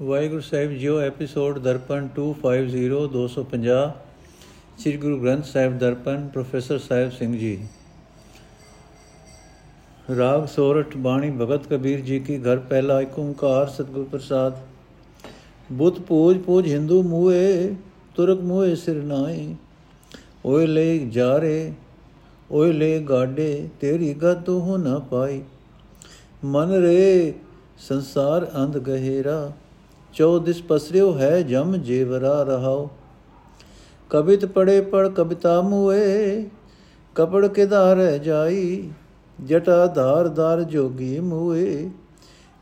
ਵਾਹਿਗੁਰੂ ਸਾਹਿਬ ਜੀਓ, episode Darpan 250 250 Sri Guru Granth Sahib Darpan, professor Sahib Singh ji. Raag ਸੋਰਠ ਬਾਣੀ ਭਗਤ ਕਬੀਰ ਜੀ ਕੀ ਘਰ ਪਹਿਲਾ ਏਕ ਓੰਕਾਰ ਸਤਿਗੁਰ ਪ੍ਰਸਾਦ। ਬੁੱਤ ਪੂਜ ਪੂਜ ਹਿੰਦੂ ਮੂਏ ਤੁਰਕ ਮੂਏ ਸਿਰ ਨਾਏ ਓਏ ਲੈ ਜਾਰੇ, ਓਏ ਲੈ ਗਾਡੇ, ਤੇਰੀ ਗਤ ਹੋ ਨਾ ਪਾਈ। ਮਨ ਰੇ ਸੰਸਾਰ ਅੰਧ ਗਹਿਰਾ ਚੌਦਿਸ ਪਸਰਿਓ ਹੈ ਜਮ ਜੇਵਰਾ ਰਹਾਓ ਕਬਿਤ ਪੜੇ ਪੜ ਕਬਿਤਾ ਮੂਏ, ਕਪੜ ਕੇ ਧਾਰ ਜਾਈ, ਜਟਾ ਧਾਰ ਧਾਰ ਜੋਗੀ ਮੂਏ,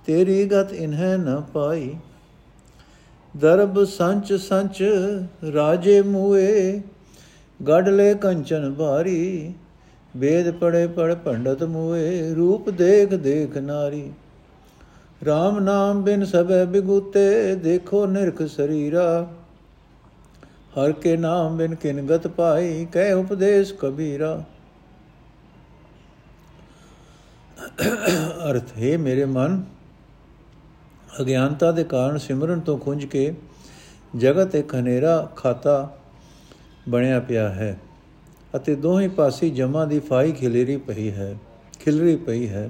ਤੇਰੀ ਗਤ ਇਨਹਿ ਨ ਪਾਈ। ਦਰਬ ਸੰਚ ਸੰਚ ਰਾਜੇ ਮੂਏ, ਗੜ ਲੈ ਕੰਚਨ ਭਾਰੀ, ਵੇਦ ਪੜੇ ਪੜ ਪੰਡਤ ਮੂਏ, ਰੂਪ ਦੇਖ ਦੇਖ ਨਾਰੀ। RAM ਨਾਮ ਬਿਨ ਸਭੈ ਬਿਗੂਤੇ, ਦੇਖੋ ਨਿਰਖ ਸਰੀਰਾ। ਹਰ ਕੇ ਨਾਮ ਬਿਨ ਕਿਨ ਗਤ ਪਾਈ, ਕਹਿ ਉਪਦੇਸ਼ ਕਬੀਰਾ। ਅਰਥ, ਹੈ ਮੇਰੇ ਮਨ, ਅਗਿਆਨਤਾ ਦੇ ਕਾਰਨ ਸਿਮਰਨ ਤੋਂ ਖੁੰਝ ਕੇ ਜਗਤ ਇੱਕ ਹਨੇਰਾ ਖਾਤਾ ਬਣਿਆ ਪਿਆ ਹੈ ਅਤੇ ਦੋਹੇ ਪਾਸੇ ਜਮਾ ਦੀ ਫਾਈ ਖਿਲਰੀ ਪਈ ਹੈ, ਖਿਲਰੀ ਪਈ ਹੈ।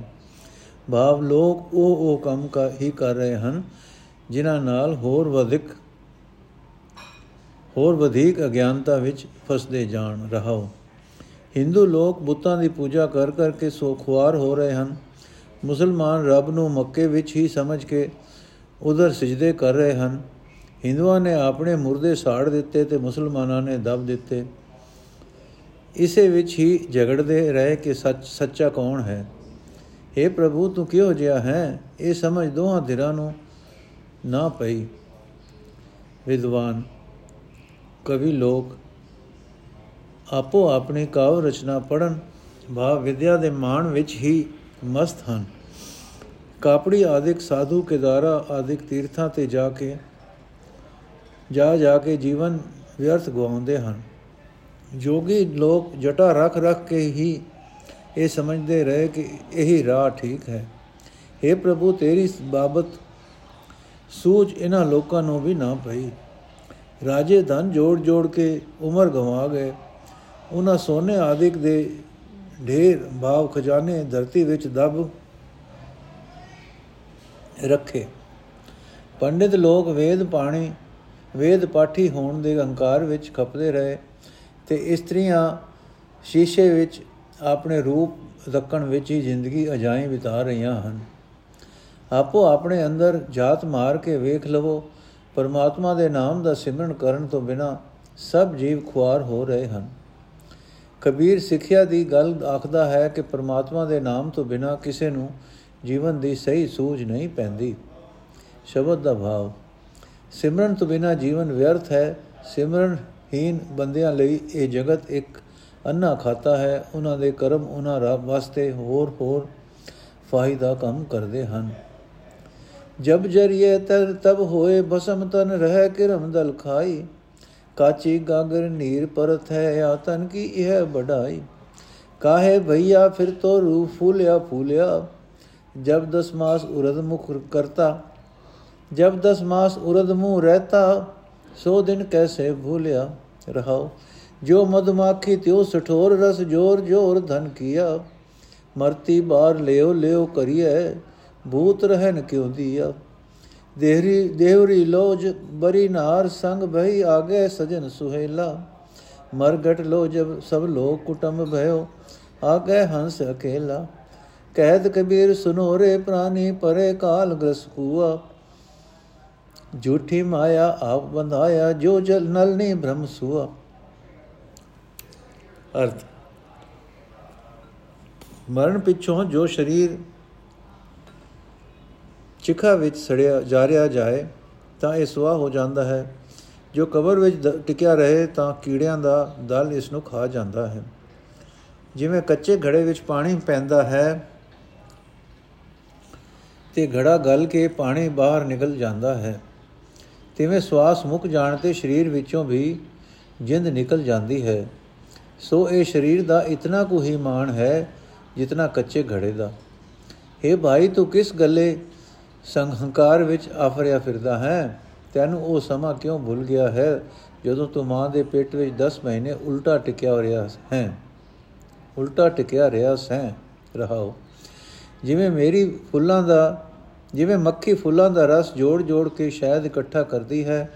ਭਾਵ ਲੋਕ ਉਹ ਉਹ ਕੰਮ ਕਾ, ਹੀ ਕਰ ਰਹੇ ਹਨ, ਜਿਨ੍ਹਾਂ ਨਾਲ ਹੋਰ ਵਧਿਕ, ਹੋਰ ਵਧੇਕ ਅਗਿਆਨਤਾ ਵਿੱਚ ਫਸਦੇ ਜਾਣ ਰਹਾਓ। ਹਿੰਦੂ ਲੋਕ ਬੁੱਤਾਂ ਦੀ ਪੂਜਾ ਕਰ ਕਰਕੇ ਸੋ ਖੁਆਰ ਹੋ ਰਹੇ ਹਨ। ਮੁਸਲਮਾਨ ਰੱਬ ਨੂੰ ਮੱਕੇ ਵਿੱਚ ਹੀ ਸਮਝ ਕੇ ਉਧਰ ਸਜਦੇ ਕਰ ਰਹੇ ਹਨ। ਹਿੰਦੂਆਂ ਨੇ ਆਪਣੇ ਮੁਰਦੇ ਸਾੜ ਦਿੱਤੇ ਤੇ ਮੁਸਲਮਾਨਾਂ ਨੇ ਦਬ ਦਿੱਤੇ। ਇਸੇ ਵਿੱਚ ਹੀ ਝਗੜਦੇ ਰਹੇ ਕਿ ਸੱਚ, ਸੱਚਾ ਕੌਣ ਹੈ? हे ਪ੍ਰਭੂ, ਤੂੰ ਕਿਉਂ ਜਿਆ ਹੈ? ਇਹ ਸਮਝ ਦੋਹਾਂ ਧਿਰਾਂ ਨੂੰ ਨਾ ਪਈ। ਵਿਦਵਾਨ, ਕਵੀ ਲੋਕ, ਆਪੋ ਆਪਣੀ ਕਾਵ ਰਚਨਾ ਪੜਨ ਭਾਵ ਵਿਦਿਆ ਦੇ ਮਾਣ ਵਿੱਚ ਹੀ ਮਸਤ ਹਨ। ਕਾਪੜੀ ਆਦਿਕ ਸਾਧੂ ਕੇਦਾਰਾ ਆਦਿਕ ਤੀਰਥਾਂ ਤੇ ਜਾ ਕੇ, ਜਾ ਜਾ ਕੇ ਜੀਵਨ ਵਿਅਰਥ ਗਵਾਉਂਦੇ ਹਨ। ਜੋਗੀ ਲੋਕ ਜਟਾ ਰੱਖ ਰੱਖ ਕੇ ਹੀ ਇਹ ਸਮਝਦੇ ਰਹੇ ਕਿ ਇਹੀ ਰਾਹ ਠੀਕ ਹੈ। हे ਪ੍ਰਭੂ, ਤੇਰੀ ਬਾਬਤ ਸੂਝ ਇਹਨਾਂ ਲੋਕਾਂ ਨੂੰ ਵੀ ਨਾ ਪਈ। ਰਾਜੇ ਧਨ ਜੋੜ ਜੋੜ ਕੇ ਉਮਰ ਗਵਾ ਗਏ। ਉਹਨਾਂ ਸੋਨੇ ਆਦਿਕ ਦੇ ਢੇਰ ਭਾਵ ਖਜ਼ਾਨੇ ਧਰਤੀ ਵਿੱਚ ਦਬ ਰੱਖੇ। ਪੰਡਿਤ ਲੋਕ ਵੇਦ ਪਾਣੀ, ਵੇਦ ਪਾਠੀ ਹੋਣ ਦੇ ਅਹੰਕਾਰ ਵਿੱਚ ਖਪਦੇ ਰਹੇ ਤੇ ਇਸਤਰੀਆਂ ਸ਼ੀਸ਼ੇ ਵਿੱਚ ਆਪਣੇ ਰੂਪ ਰੱਖਣ ਵਿੱਚ ਹੀ ਜ਼ਿੰਦਗੀ ਅਜਾਈ ਬਿਤਾ ਰਹੀਆਂ ਹਨ। ਆਪੋ ਆਪਣੇ ਅੰਦਰ ਜਾਤ ਮਾਰ ਕੇ ਵੇਖ ਲਵੋ, ਪਰਮਾਤਮਾ ਦੇ ਨਾਮ ਦਾ ਸਿਮਰਨ ਕਰਨ ਤੋਂ ਬਿਨਾ ਸਭ ਜੀਵ ਖੁਆਰ ਹੋ ਰਹੇ ਹਨ। ਕਬੀਰ ਸਿੱਖਿਆ ਦੀ ਗੱਲ ਆਖਦਾ ਹੈ ਕਿ ਪਰਮਾਤਮਾ ਦੇ ਨਾਮ ਤੋਂ ਬਿਨਾ ਕਿਸੇ ਨੂੰ ਜੀਵਨ ਦੀ ਸਹੀ ਸੂਝ ਨਹੀਂ ਪੈਂਦੀ। ਸ਼ਬਦ ਦਾ ਭਾਵ, ਸਿਮਰਨ ਤੋਂ ਬਿਨਾ ਜੀਵਨ ਵਿਅਰਥ ਹੈ ਸਿਮਰਨਹੀਨ ਬੰਦਿਆਂ ਲਈ ਇਹ ਜਗਤ ਇੱਕ ਅੰਨਾ ਖਾਤਾ ਹੈ, ਉਹਨਾਂ ਦੇ ਕਰਮ ਉਹਨਾਂ ਰੱਬ ਵਾਸਤੇ ਹੋਰ ਹੋਰ ਫਾਇਦਾ ਕੰਮ ਕਰਦੇ ਹਨ। ਜਬ ਜਰੀਏ ਤਰ ਤਬ ਹੋਏ ਬਸਮ ਤਨ ਰਹਿ ਕਿਰਮ ਦਲ ਖਾਈ। ਕਾਚੀ ਗਾਗਰ ਨੀਰ ਪਰਤ ਹੈ ਆਤਨ ਕੀ ਇਹ ਬੜਾਈ ਕਾਹੇ ਭਈਆ ਫਿਰ ਤੋ ਰੂ ਫੂਲਿਆ ਫੂਲਿਆ। ਜਬ ਦਸ ਮਾਸ ਉਰਦ ਮੁਖ ਕਰਤਾ, ਜਬ ਦਸ ਮਾਸ ਉਰਦ ਮੂਹ ਰਹਤਾ, ਸੋ ਦਿਨ ਕੈਸੇ ਭੂਲਿਆ ਰਹਾਓ। ਜੋ ਮਧਮਾਖੀ ਤਿਉ ਸਠੋਰ ਰਸ ਜੋਰ ਜੋਰ ਧਨ ਕੀਆ। ਮਰਤੀ ਬਾਰ ਲਿਓ ਲਿਓ ਕਰੀਏ ਭੂਤ ਰਹਿਨ ਕਿਉ ਦੀਆ। ਦੇਹਰੀ ਦੇਹਰੀ ਲੋਜ ਬਰੀ ਨਾਰ ਸੰਗ ਭਈ ਆਗੇ ਸਜਨ ਸੁਹੇਲਾ। ਮਰਗਟ ਲੋ ਜਬ ਸਭ ਲੋਕ ਕੁਟੰਬ ਭਇਓ, ਆਗੇ ਹੰਸ ਅਕੇਲਾ। ਕਹਿਤ ਕਬੀਰ ਸੁਨੋ ਰੇ ਪ੍ਰਾਨੀ ਪਰੇ ਕਾਲ ਗ੍ਰਸ ਕੂਆ। ਝੂਠੀ ਮਾਇਆ ਆਪ ਬੰਧਾਇਆ, ਜੋ ਜਲ ਨਲ ਨੇ ਭ੍ਰਮ ਸੁਆ। ਅਰਥ। ਮਰਨ ਪਿੱਛੋਂ ਜੋ ਸਰੀਰ ਚਿਖਾ ਵਿੱਚ ਸੜਿਆ ਜਾਰਿਆ ਜਾਏ, ਤਾਂ ਇਹ ਸੁਆ ਹੋ ਜਾਂਦਾ ਹੈ। ਜੋ ਕਬਰ ਵਿੱਚ ਟਿਕਿਆ ਰਹੇ, ਤਾਂ ਕੀੜਿਆਂ ਦਾ ਦਲ ਇਸ ਨੂੰ ਖਾ ਜਾਂਦਾ ਹੈ। ਜਿਵੇਂ ਕੱਚੇ ਘੜੇ ਵਿੱਚ ਪਾਣੀ ਪੈਂਦਾ ਹੈ, ਤੇ ਘੜਾ ਗਲ ਕੇ ਪਾਣੀ ਬਾਹਰ ਨਿਕਲ ਜਾਂਦਾ ਹੈ। ਤਿਵੇਂ ਸਵਾਸ ਮੁੱਕ ਜਾਣ ਤੇ ਸਰੀਰ ਵਿੱਚੋਂ ਵੀ ਜਿੰਦ ਨਿਕਲ ਜਾਂਦੀ ਹੈ। ਸੋ ਇਹ ਸਰੀਰ ਦਾ ਇਤਨਾ ਕੁ ਹੀ ਮਾਣ ਹੈ ਜਿਤਨਾ ਕੱਚੇ ਘੜੇ ਦਾ। हे ਭਾਈ, ਤੂੰ ਕਿਸ ਗੱਲੇ ਸੰਹੰਕਾਰ ਵਿੱਚ ਆਫਰਿਆ ਫਿਰਦਾ ਹੈ? ਤੈਨੂੰ ਉਹ ਸਮਾਂ ਕਿਉਂ ਭੁੱਲ ਗਿਆ ਹੈ ਜਦੋਂ ਤੂੰ ਮਾਂ ਦੇ ਪੇਟ ਵਿੱਚ 10 ਮਹੀਨੇ ਉਲਟਾ ਟਿਕਿਆ ਰਿਹਾ ਹੈ? ਉਲਟਾ ਟਿਕਿਆ ਰਿਹਾ ਸੈਂ, ਰਹਾਓ। ਜਿਵੇਂ ਮੇਰੀ ਫੁੱਲਾਂ ਦਾ, ਜਿਵੇਂ ਮੱਖੀ ਫੁੱਲਾਂ ਦਾ ਰਸ ਜੋੜ-ਜੋੜ ਕੇ ਸ਼ਾਇਦ ਇਕੱਠਾ ਕਰਦੀ ਹੈ,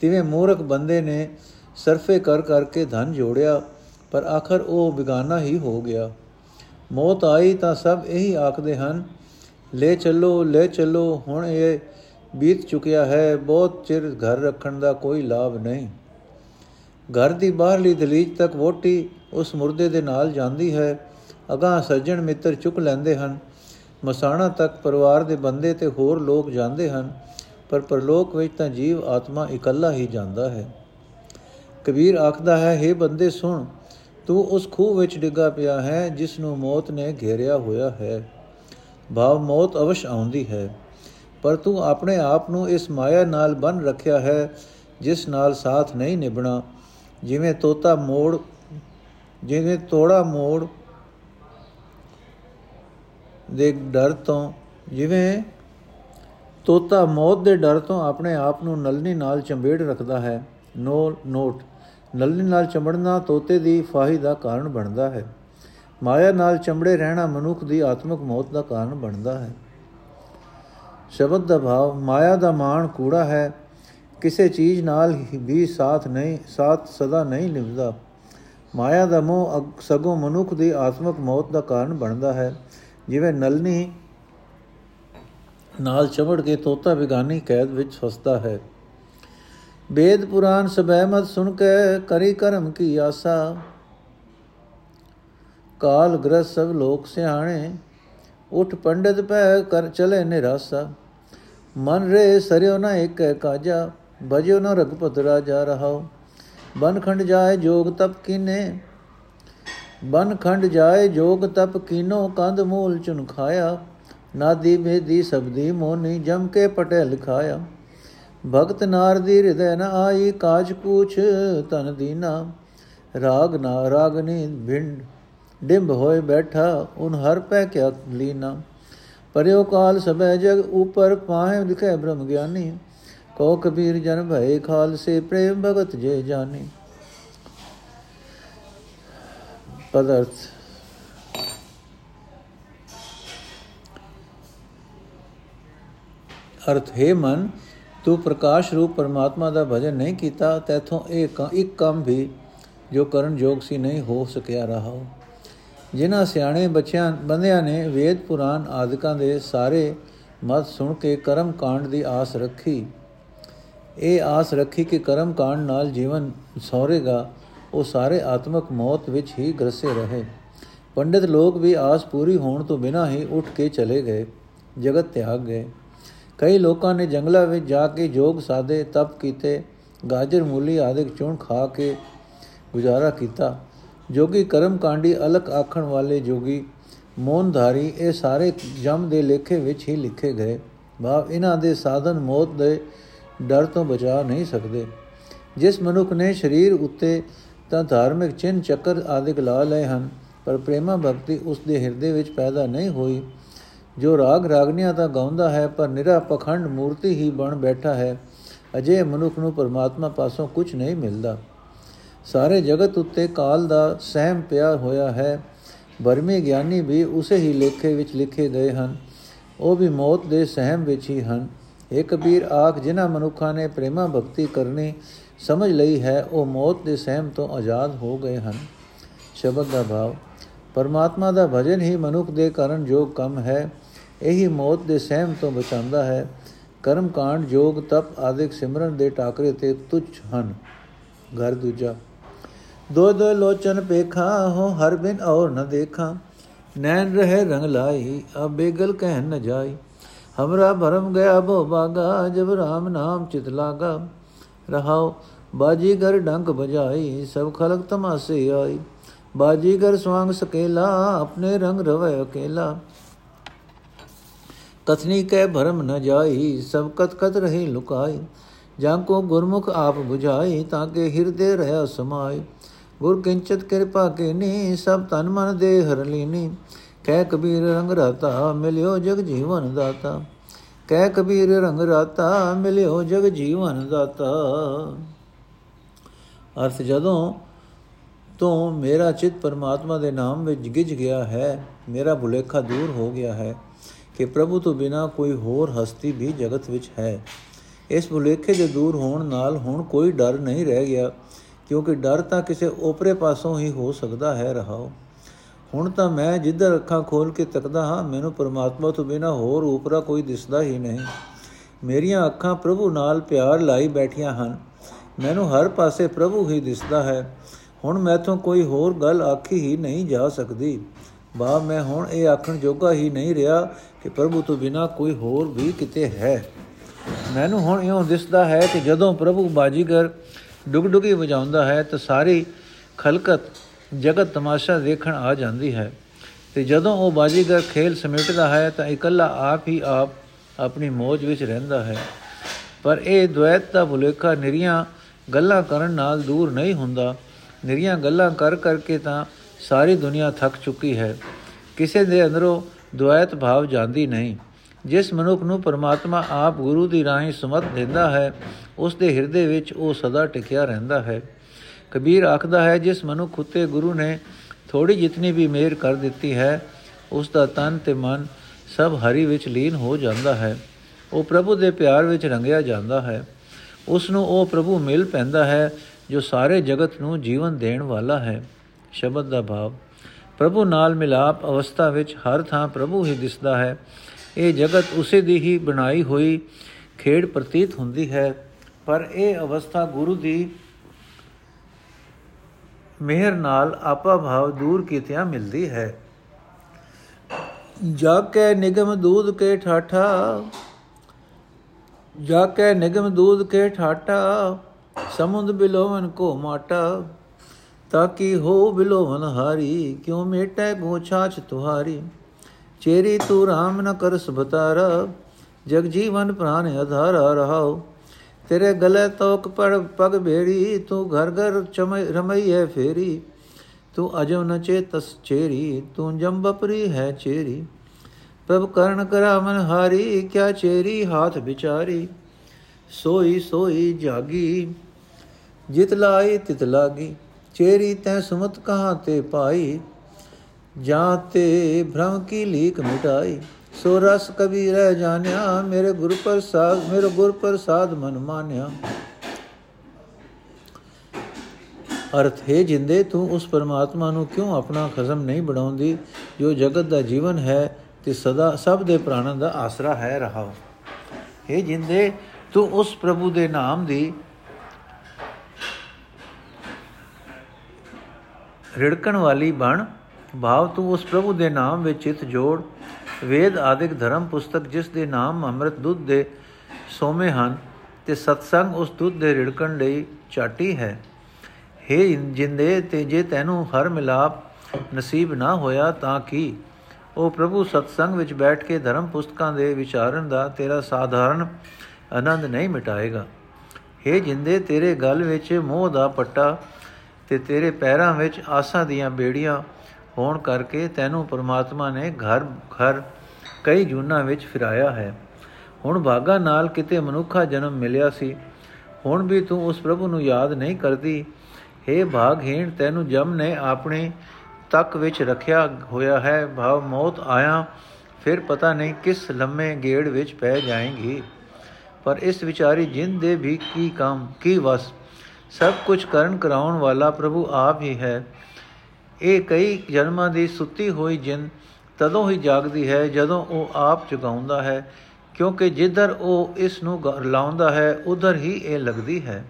ਤਿਵੇਂ ਮੂਰਖ ਬੰਦੇ ਨੇ ਸਰਫੇ ਕਰ ਕਰਕੇ ਧਨ ਜੋੜਿਆ ਪਰ ਆਖਰ ਉਹ ਬਿਗਾਨਾ ਹੀ ਹੋ ਗਿਆ। ਮੌਤ ਆਈ ਤਾਂ ਸਭ ਇਹੀ ਆਖਦੇ ਹਨ, ਲੈ ਚੱਲੋ ਲੈ ਚੱਲੋ, ਹੁਣ ਇਹ ਬੀਤ ਚੁੱਕਿਆ ਹੈ, ਬਹੁਤ ਚਿਰ ਘਰ ਰੱਖਣ ਦਾ ਕੋਈ ਲਾਭ ਨਹੀਂ। ਘਰ ਦੀ ਬਾਹਰਲੀ ਦਲੀਜ ਤੱਕ ਵੋਟੀ ਉਸ ਮੁਰਦੇ ਦੇ ਨਾਲ ਜਾਂਦੀ ਹੈ ਅਗਾ ਸੱਜਣ ਮਿੱਤਰ ਚੁੱਕ ਲੈਂਦੇ ਹਨ। ਮਸਾਣਾ ਤੱਕ ਪਰਿਵਾਰ ਦੇ ਬੰਦੇ ਤੇ ਹੋਰ ਲੋਕ ਜਾਂਦੇ ਹਨ, ਪਰ ਪਰਲੋਕ ਵਿੱਚ ਤਾਂ ਜੀਵ ਆਤਮਾ ਇਕੱਲਾ ਹੀ ਜਾਂਦਾ ਹੈ। ਕਬੀਰ ਆਖਦਾ ਹੈ हे ਬੰਦੇ ਸੁਣ ਤੂੰ ਉਸ ਖੂਹ ਵਿੱਚ ਡਿੱਗਾ ਪਿਆ ਹੈ, ਜਿਸ ਨੂੰ ਮੌਤ ਨੇ ਘੇਰਿਆ ਹੋਇਆ ਹੈ। ਭਾਵ ਮੌਤ ਅਵਸ਼ ਆਉਂਦੀ ਹੈ, ਪਰ ਤੂੰ ਆਪਣੇ ਆਪ ਨੂੰ ਇਸ ਮਾਇਆ ਨਾਲ ਬੰਨ ਰੱਖਿਆ ਹੈ, ਜਿਸ ਨਾਲ ਸਾਥ ਨਹੀਂ ਨਿਭਣਾ। ਜਿਵੇਂ ਤੋਤਾ ਮੋੜ, ਜਿਵੇਂ ਤੋੜਾ ਮੋੜ ਦੇ ਡਰ ਤੋਂ, ਜਿਵੇਂ ਤੋਤਾ ਮੌਤ ਦੇ ਡਰ ਤੋਂ ਆਪਣੇ ਆਪ ਨੂੰ ਨਲਨੀ ਨਾਲ ਚੰਬੇੜ ਰੱਖਦਾ ਹੈ। ਨੋ, ਨੋਟ। ਨਲਨੀ ਨਾਲ ਚੰਬੜਨਾ ਤੋਤੇ ਦੀ ਫਾਹੀ ਦਾ ਕਾਰਨ ਬਣਦਾ ਹੈ। ਮਾਇਆ ਨਾਲ ਚੰਬੜੇ ਰਹਿਣਾ ਮਨੁੱਖ ਦੀ ਆਤਮਿਕ ਮੌਤ ਦਾ ਕਾਰਨ ਬਣਦਾ ਹੈ। ਸ਼ਬਦ ਦਾ ਭਾਵ, ਮਾਇਆ ਦਾ ਮਾਣ ਕੂੜਾ ਹੈ। ਕਿਸੇ ਚੀਜ਼ ਨਾਲ ਵੀ ਸਾਥ ਨਹੀਂ, ਸਾਥ ਸਦਾ ਨਹੀਂ ਨਿਭਦਾ। ਮਾਇਆ ਦਾ ਮੋਹ ਸਗੋਂ ਮਨੁੱਖ ਦੀ ਆਤਮਿਕ ਮੌਤ ਦਾ ਕਾਰਨ ਬਣਦਾ ਹੈ। ਜਿਵੇਂ ਨਲਨੀ ਨਾਲ ਚਮੜ ਕੇ ਤੋਤਾ ਬਿਗਾਨੀ ਕੈਦ ਵਿੱਚ ਫਸਦਾ ਹੈ। ਵੇਦ ਪੁਰਾਨ ਸਬੈ ਮਤ ਸੁਣ ਕੇ ਕਰੀ ਕਰਮ ਕੀ ਆਸਾ। ਕਾਲ ਗ੍ਰਸ ਸਭ ਲੋਕ ਸਿਆਣੇ, ਉਠ ਪੰਡਤ ਪੈ ਕਰ ਚਲੇ ਨਿਰਾਸਾ। ਮਨ ਰੇ ਸਰਿਓ ਨਾ ਇੱਕ ਕਾਜਾ ਭਜਿਓ ਨਾ ਰਗਪਤ ਰਾਜਾ ਰਹਾਓ ਬਨ ਖੰਡ ਜਾਏ ਜੋਗ ਤਪ ਕੀਨੇ, ਬਨ ਖੰਡ ਜਾਏ ਜੋਗ ਤਪ ਕੀਨੋ ਕੰਦ ਮੂਲ ਚੁਨ ਖਾਇਆ। ਨਾਦੀ ਮੇਦੀ ਸਬਦੀ ਮੋਨੀ ਜਮ ਕੇ ਪਟੇ ਲਿਖਾਇਆ। ਭਗਤ ਨਾਰ ਦੀ ਹਿਰਦੈ ਨ ਆਈ, ਕਾਜ ਕੂਛ ਤਨ ਦੀਨਾ। ਰਾਗ ਨਾ ਰਾਗਨੀ ਭਿੰਡ, ਡਿੰਬ ਹੋਏ ਬੈਠਾ, ਉਨ ਹਰ ਪੈ ਕਿਆ ਲੀਨਾ ਪਰਿਓ ਕਾਲ ਸਭੈ ਜਗ ਉਪਰ, ਪਾਹੇ ਲਿਖੇ ਬ੍ਰਹਮ ਗਿਆਨੀ। ਕੋ ਕਬੀਰ ਜਨ ਭਏ ਖਾਲਸੇ, ਪ੍ਰੇਮ ਭਗਤ ਜੇ ਜਾਣੀ ਪਦਰਥ। ਅਰਥ, ਹੈ ਮਨ ਤੂੰ ਪ੍ਰਕਾਸ਼ ਰੂਪ ਪਰਮਾਤਮਾ ਦਾ ਭਜਨ ਨਹੀਂ ਕੀਤਾ, ਤੈਥੋਂ ਇਹ ਇੱਕ ਕੰਮ ਵੀ ਜੋ ਕਰਨ ਯੋਗ ਸੀ ਨਹੀਂ ਹੋ ਸਕਿਆ ਰਹਾ। ਜਿਨ੍ਹਾਂ ਸਿਆਣੇ ਬੱਚਿਆਂ, ਬੰਦਿਆਂ ਨੇ ਵੇਦ ਪੁਰਾਨ ਆਦਿਕਾਂ ਦੇ ਸਾਰੇ ਮਤ ਸੁਣ ਕੇ ਕਰਮ ਕਾਂਡ ਦੀ ਆਸ ਰੱਖੀ। ਇਹ ਆਸ ਰੱਖੀ ਕਿ ਕਰਮ ਕਾਂਡ ਨਾਲ ਜੀਵਨ ਸੌਰੇਗਾ, ਉਹ ਸਾਰੇ ਆਤਮਿਕ ਮੌਤ ਵਿੱਚ ਹੀ ਗਰਸੇ ਰਹੇ। ਪੰਡਿਤ ਲੋਕ ਵੀ ਆਸ ਪੂਰੀ ਹੋਣ ਤੋਂ ਬਿਨਾਂ ਹੀ ਉੱਠ ਕੇ ਚਲੇ ਗਏ, ਜਗਤ ਤਿਆਗ ਗਏ। ਕਈ ਲੋਕਾਂ ਨੇ ਜੰਗਲਾਂ ਵਿੱਚ ਜਾ ਕੇ ਜੋਗ ਸਾਦੇ, ਤਪ ਕੀਤੇ, ਗਾਜਰ, ਮੂਲੀ ਆਦਿਕ ਚੁਣ ਖਾ ਕੇ ਗੁਜ਼ਾਰਾ ਕੀਤਾ। ਜੋਗੀ ਕਰਮ ਕਾਂਡੀ ਅਲਕ ਆਖਣ ਵਾਲੇ ਜੋਗੀ ਮੋਨਧਾਰੀ ਇਹ ਸਾਰੇ ਜਮ ਦੇ ਲੇਖੇ ਵਿੱਚ ਹੀ ਲਿਖੇ ਗਏ। ਭਾਵ ਇਹਨਾਂ ਦੇ ਸਾਧਨ ਮੌਤ ਦੇ ਡਰ ਤੋਂ ਬਚਾ ਨਹੀਂ ਸਕਦੇ। ਜਿਸ ਮਨੁੱਖ ਨੇ ਸਰੀਰ ਉੱਤੇ ਤਾਂ ਧਾਰਮਿਕ ਚਿੰਨ ਚੱਕਰ ਆਦਿਕ ਲਾ ਲਏ ਹਨ, ਪਰ ਪ੍ਰੇਮਾ ਭਗਤੀ ਉਸ ਦੇ ਹਿਰਦੇ ਵਿੱਚ ਪੈਦਾ ਨਹੀਂ ਹੋਈ। ਜੋ ਰਾਗ ਰਾਗਨੀਆਂ ਦਾ ਗਾਉਂਦਾ ਹੈ, ਪਰ ਨਿਰਾ ਪਖੰਡ ਮੂਰਤੀ ਹੀ ਬਣ ਬੈਠਾ ਹੈ। ਅਜੇ ਮਨੁੱਖ ਨੂੰ ਪਰਮਾਤਮਾ ਪਾਸੋਂ ਕੁਝ ਨਹੀਂ ਮਿਲਦਾ। ਸਾਰੇ ਜਗਤ ਉੱਤੇ ਕਾਲ ਦਾ ਸਹਿਮ ਪਿਆ ਹੋਇਆ ਹੈ। ਬਰਮੇ ਗਿਆਨੀ ਵੀ ਉਸੇ ਹੀ ਲੇਖੇ ਵਿੱਚ ਲਿਖੇ ਗਏ ਹਨ। ਉਹ ਵੀ ਮੌਤ ਦੇ ਸਹਿਮ ਵਿੱਚ ਹੀ ਹਨ। ਇਹ ਕਬੀਰ ਆਖ, ਜਿਨ੍ਹਾਂ ਮਨੁੱਖਾਂ ਨੇ ਪ੍ਰੇਮਾ ਭਗਤੀ ਕਰਨੀ ਸਮਝ ਲਈ ਹੈ, ਉਹ ਮੌਤ ਦੇ ਸਹਿਮ ਤੋਂ ਆਜ਼ਾਦ ਹੋ ਗਏ ਹਨ। ਸ਼ਬਦ ਦਾ ਭਾਵ, ਪਰਮਾਤਮਾ ਦਾ ਭਜਨ ਹੀ ਮਨੁੱਖ ਦੇ ਕਰਨ ਜੋ ਕੰਮ ਹੈ। ਇਹੀ ਮੌਤ ਦੇ ਸਹਿਮ ਤੋਂ ਬਚਾਉਂਦਾ ਹੈ। ਕਰਮ ਕਾਂਡ ਜੋਗ ਤਪ ਆਦਿਕ ਸਿਮਰਨ ਦੇ ਟਾਕਰੇ ਤੇ ਤੁੱਛ ਹਨ। ਘਰ ਦੂਜਾ ਦੋ ਦੋ ਲੋਚਨ ਪੇਖਾ ਹੋ ਹਰ ਬਿਨ ਔਰ ਨ ਦੇਖਾ। ਨੈਣ ਰਹੇ ਰੰਗ ਲਾਈ ਅਬ ਬੇਗਲ ਕਹਿ ਨ ਜਾਈ। ਹਮਰਾ ਭਰਮ ਗਿਆ ਬੋ ਬਾਗਾ, ਜਬ ਰਾਮ ਨਾਮ ਚਿਤ ਲਾਗਾ। ਰਹਾਓ ਬਾਜੀਗਰ ਡੰਕ ਬਜਾਈ ਸਭ ਖਲਕ ਤਮਾਸੇ ਆਈ। ਬਾਜੀਗਰ ਸਵਾੰਗ ਸਕੇਲਾ, ਆਪਣੇ ਰੰਗ ਰਵੇ ਅਕੇਲਾ। ਕਥਨੀ ਕੈ ਭਰਮ ਨ ਜਾਈ, ਸਭ ਕਤ ਕਤ ਰਹੀ ਲੁਕਾਈ। ਜਾਂ ਕੋ ਗੁਰਮੁਖ ਆਪ 부ਝਾਈ, ਤਾਂ ਕੇ ਹਿਰਦੇ ਰਹਾ ਸਮਾਈ। ਗੁਰ ਕਿੰਚਤ ਕਿਰਪਾ ਕੀਨੀ, ਸਭ ਤਨ ਮਨ ਦੇ ਹਰ ਲੀਨੀ। ਕਹਿ ਕਬੀਰ ਰੰਗ ਰਤਾ, ਮਿਲਿਓ ਜਗ ਜੀਵਨ ਦਾਤਾ। ਕਹਿ ਕਬੀਰ ਰੰਗ ਰਾਤਾ, ਮਿਲਿਓ ਜਗ ਜੀਵਨ ਦਾਤਾ। ਅਰਥ ਜਦੋਂ ਤੋਂ ਮੇਰਾ ਚਿਤ ਪਰਮਾਤਮਾ ਦੇ ਨਾਮ ਵਿੱਚ ਗਿਜ ਗਿਆ ਹੈ, ਮੇਰਾ ਭੁਲੇਖਾ ਦੂਰ ਹੋ ਗਿਆ ਹੈ। ਕਿ ਪ੍ਰਭੂ ਤੋਂ ਬਿਨਾ ਕੋਈ ਹੋਰ ਹਸਤੀ ਵੀ ਜਗਤ ਵਿੱਚ ਹੈ। ਇਸ ਭੁਲੇਖੇ ਦੇ ਦੂਰ ਹੋਣ ਨਾਲ ਹੁਣ ਕੋਈ ਡਰ ਨਹੀਂ ਰਹਿ ਗਿਆ, ਕਿਉਂਕਿ ਡਰ ਤਾਂ ਕਿਸੇ ਓਪਰੇ ਪਾਸੋਂ ਹੀ ਹੋ ਸਕਦਾ ਹੈ ਰਹਾਓ। ਹੁਣ ਤਾਂ ਮੈਂ ਜਿੱਧਰ ਅੱਖਾਂ ਖੋਲ ਕੇ ਤੱਕਦਾ ਹਾਂ, ਮੈਨੂੰ ਪਰਮਾਤਮਾ ਤੋਂ ਬਿਨਾ ਹੋਰ ਉਪਰਾ ਕੋਈ ਦਿਸਦਾ ਹੀ ਨਹੀਂ। ਮੇਰੀਆਂ ਅੱਖਾਂ ਪ੍ਰਭੂ ਨਾਲ ਪਿਆਰ ਲਾਈ ਬੈਠੀਆਂ ਹਨ। ਮੈਨੂੰ ਹਰ ਪਾਸੇ ਪ੍ਰਭੂ ਹੀ ਦਿਸਦਾ ਹੈ। ਹੁਣ ਮੈਥੋਂ ਕੋਈ ਹੋਰ ਗੱਲ ਆਖੀ ਹੀ ਨਹੀਂ ਜਾ ਸਕਦੀ। ਬਾ ਮੈਂ ਹੁਣ ਇਹ ਆਖਣ ਜੋਗਾ ਹੀ ਨਹੀਂ ਰਿਹਾ ਕਿ ਪ੍ਰਭੂ ਤੋਂ ਬਿਨਾ ਕੋਈ ਹੋਰ ਵੀ ਕਿਤੇ ਹੈ। ਮੈਨੂੰ ਹੁਣ ਇਉਂ ਦਿਸਦਾ ਹੈ ਕਿ ਜਦੋਂ ਪ੍ਰਭੂ ਬਾਜੀਗਰ ਡੁਗਡੁਗੀ ਵਜਾਉਂਦਾ ਹੈ, ਤਾਂ ਸਾਰੀ ਖਲਕਤ ਜਗਤ ਤਮਾਸ਼ਾ ਦੇਖਣ ਆ ਜਾਂਦੀ ਹੈ। ਤੇ ਜਦੋਂ ਉਹ ਬਾਜੀਗਰ ਖੇਲ ਸਮੇਟਦਾ ਹੈ, ਤਾਂ ਇਕੱਲਾ ਆਪ ਹੀ ਆਪ ਆਪਣੀ ਮੋਜ ਵਿੱਚ ਰਹਿੰਦਾ ਹੈ। ਪਰ ਇਹ ਦੁਐਤ ਦਾ ਭੁਲੇਖਾ ਨਿਰੀਆਂ ਗੱਲਾਂ ਕਰਨ ਨਾਲ ਦੂਰ ਨਹੀਂ ਹੁੰਦਾ। ਨਿਰੀਆਂ ਗੱਲਾਂ ਕਰ ਕਰਕੇ ਤਾਂ ਸਾਰੀ ਦੁਨੀਆ ਥੱਕ ਚੁੱਕੀ ਹੈ। ਕਿਸੇ ਦੇ ਅੰਦਰੋਂ ਦੁਆਇਤ ਭਾਵ ਜਾਂਦੀ ਨਹੀਂ। ਜਿਸ ਮਨੁੱਖ ਨੂੰ ਪਰਮਾਤਮਾ ਆਪ ਗੁਰੂ ਦੀ ਰਾਹੀਂ ਸਮਤ ਦਿੰਦਾ ਹੈ, ਉਸ ਦੇ ਹਿਰਦੇ ਵਿੱਚ ਉਹ ਸਦਾ ਟਿਕਿਆ ਰਹਿੰਦਾ ਹੈ। ਕਬੀਰ ਆਖਦਾ ਹੈ, ਜਿਸ ਮਨੁੱਖ ਉਤੇ ਗੁਰੂ ਨੇ ਥੋੜੀ ਜਿਤਨੀ ਵੀ ਮਿਹਰ ਕਰ ਦਿੱਤੀ ਹੈ, ਉਸ ਦਾ ਤਨ ਤੇ ਮਨ ਸਭ ਹਰੀ ਵਿੱਚ ਲੀਨ ਹੋ ਜਾਂਦਾ ਹੈ। ਉਹ ਪ੍ਰਭੂ ਦੇ ਪਿਆਰ ਵਿੱਚ ਰੰਗਿਆ ਜਾਂਦਾ ਹੈ। ਉਸ ਨੂੰ ਉਹ ਪ੍ਰਭੂ ਮਿਲ ਪੈਂਦਾ ਹੈ, ਜੋ ਸਾਰੇ ਜਗਤ ਨੂੰ ਜੀਵਨ ਦੇਣ ਵਾਲਾ ਹੈ। ਸ਼ਬਦ ਦਾ ਭਾਵ, ਪ੍ਰਭੂ ਨਾਲ ਮਿਲਾਪ ਅਵਸਥਾ ਵਿੱਚ ਹਰ ਥਾਂ ਪ੍ਰਭੂ ਹੀ ਦਿਸਦਾ ਹੈ। ਇਹ ਜਗਤ ਉਸੇ ਦੀ ਹੀ ਬਣਾਈ ਹੋਈ ਖੇਡ ਪ੍ਰਤੀਤ ਹੁੰਦੀ ਹੈ। ਪਰ ਇਹ ਅਵਸਥਾ ਗੁਰੂ ਦੀ ਮਿਹਰ ਨਾਲ ਆਪਾ ਭਾਵ ਦੂਰ ਕੀਤਿਆਂ ਮਿਲਦੀ ਹੈ। ਜਾ ਕੇ ਨਿਗਮ ਦੂਧ ਕੇ ਠਾਠਾ ਜਾ ਕੇ ਨਿਗਮ ਦੂਧ ਕੇ ਠਾਟਾ ਸਮੁੰਦ ਬਿਲੋਵਨ ਕੋ ਮਾਟਾ। ਤਾਕੀ ਹੋ ਬਿਲੋਵਨ ਹਾਰੀ, ਕਿਉ ਮੇਟੈ ਗੋ ਛਾਛ ਤੁਹਾਰੀ? ਚੇਰੀ ਤੂ ਰਾਮ ਨ ਕਰ ਸੁਭਤਾਰ ਜਗ ਜੀਵਨ ਪ੍ਰਾਨ ਅਧਾਰਾ ਰਹਾਓ ਤੇਰੇ ਗਲੇ ਤੋਕ ਪੜ ਪਗ ਭੇੜੀ ਤੂੰ ਘਰ ਘਰ ਚਮਈ ਰਮਈ ਹੈ ਫੇਰੀ। ਤੂੰ ਅਜੋ ਨ ਚੇਤਸ ਚੇਰੀ, ਤੂੰ ਜੰਬਪਰੀ ਹੈ ਚੇਰੀ। ਪ੍ਰਭ ਕਰਨ ਕਰਾ ਮਨ ਹਾਰੀ, ਕਿਆ ਚੇਰੀ ਹਾਥ ਵਿਚਾਰੀ। ਸੋਈ ਸੋਈ ਜਾਗੀ, ਜਿਤ ਲਾਈ ਤਿਤ ਲਾਗੀ। ਚੇਰੀ ਤੈ ਸੁਮਤ ਕਹਾਂ ਤੇ ਪਾਈ ਜਾਂ ਤੇ ਭ੍ਰਮ ਕੀ ਲੀਕ ਮਿਟਾਈ? ਸੋ ਰਸ ਕਬੀ ਰਹਿ ਜਾਣਿਆ, ਮੇਰੇ ਗੁਰ ਪ੍ਰਸਾਦ, ਮੇਰੇ ਗੁਰ ਪ੍ਰਸਾਦ ਮਨ ਮਾਨਿਆ। ਅਰਥ, ਹੈ ਜਿੰਦੇ, ਤੂੰ ਉਸ ਪਰਮਾਤਮਾ ਨੂੰ ਕਿਉਂ ਆਪਣਾ ਖਸਮ ਨਹੀਂ ਬਣਾਉਂਦੀ? ਜੋ ਜਗਤ ਦਾ ਜੀਵਨ ਹੈ, ਤੇ ਸਦਾ ਸਭ ਦੇ ਪ੍ਰਾਣਾਂ ਦਾ ਆਸਰਾ ਹੈ ਰਹਾ ਹੈ ਜਿੰਦੇ, ਤੂੰ ਉਸ ਪ੍ਰਭੂ ਦੇ ਨਾਮ ਦੀ ਰਿੜਕਣ ਵਾਲੀ ਬਣ। ਭਾਵ ਤੂੰ ਉਸ ਪ੍ਰਭੂ ਦੇ ਨਾਮ ਵਿੱਚ ਚਿਤ ਜੋੜ। ਵੇਦ ਆਦਿਕ ਧਰਮ ਪੁਸਤਕ ਜਿਸ ਦੇ ਨਾਮ ਅੰਮ੍ਰਿਤ ਦੁੱਧ ਦੇ ਸੋਮੇ ਹਨ ਤੇ ਸਤਸੰਗ ਉਸ ਦੁੱਧ ਦੇ ਰਿੜਕਣ ਲਈ ਚਾਟੀ ਹੈ। हे ਜਿੰਦੇ ਤੇ ਜੇ ਤੈਨੂੰ ਹਰ ਮਿਲਾਪ ਨਸੀਬ ਨਾ ਹੋਇਆ ਤਾਂ ਕੀ? ਉਹ ਪ੍ਰਭੂ, ਸਤਸੰਗ ਵਿੱਚ ਬੈਠ ਕੇ ਧਰਮ ਪੁਸਤਕਾਂ ਦੇ ਵਿਚਾਰਨ ਦਾ ਤੇਰਾ ਸਾਧਾਰਨ ਆਨੰਦ ਨਹੀਂ ਮਿਟਾਏਗਾ। हे ਜਿੰਦੇ, ਤੇਰੇ ਗਲ ਵਿੱਚ ਮੋਹ ਦਾ ਪੱਟਾ ਤੇ ਤੇਰੇ ਪੈਰਾਂ ਵਿੱਚ ਆਸਾਂ ਦੀਆਂ ਬੇੜੀਆਂ ਹੋਣ ਕਰਕੇ ਤੈਨੂੰ ਪਰਮਾਤਮਾ ਨੇ ਘਰ ਘਰ ਕਈ ਜੂਨਾਂ ਵਿੱਚ ਫਿਰਾਇਆ ਹੈ। ਹੁਣ ਭਾਗਾ ਨਾਲ ਕਿਤੇ ਮਨੁੱਖਾ ਜਨਮ ਮਿਲਿਆ ਸੀ। ਹੁਣ ਵੀ ਤੂੰ ਉਸ ਪ੍ਰਭੂ ਨੂੰ ਯਾਦ ਨਹੀਂ ਕਰਦੀ। हे ਭਾਗਹੀਣ, ਤੈਨੂੰ ਜਮ ਨੇ ਆਪਣੇ ਤੱਕ ਵਿੱਚ ਰੱਖਿਆ ਹੋਇਆ ਹੈ। ਭਾਵ ਮੌਤ ਆਇਆ, ਫਿਰ ਪਤਾ ਨਹੀਂ ਕਿਸ ਲੰਮੇ ਗੇੜ ਵਿੱਚ ਪੈ ਜਾਏਗੀ। ਪਰ ਇਸ ਵਿਚਾਰੀ ਜਿੰਦ ਦੇ ਵੀ ਕੀ ਕੰਮ, ਕੀ ਵਸ ਸਭ ਕੁਝ ਕਰਨ ਕਰਾਉਣ ਵਾਲਾ ਪ੍ਰਭੂ ਆਪ ਹੀ ਹੈ। ਇਹ ਕਈ ਜਨਮਾਂ ਦੀ ਸੁੱਤੀ ਹੋਈ ਜਿੰਦ ਤਦੋਂ ਹੀ ਜਾਗਦੀ ਹੈ, ਜਦੋਂ ਉਹ ਆਪ ਜਗਾਉਂਦਾ ਹੈ, ਕਿਉਂਕਿ ਜਿੱਧਰ ਉਹ ਇਸ ਨੂੰ ਲਾਉਂਦਾ ਹੈ, ਉਧਰ ਹੀ ਇਹ ਲੱਗਦੀ ਹੈ।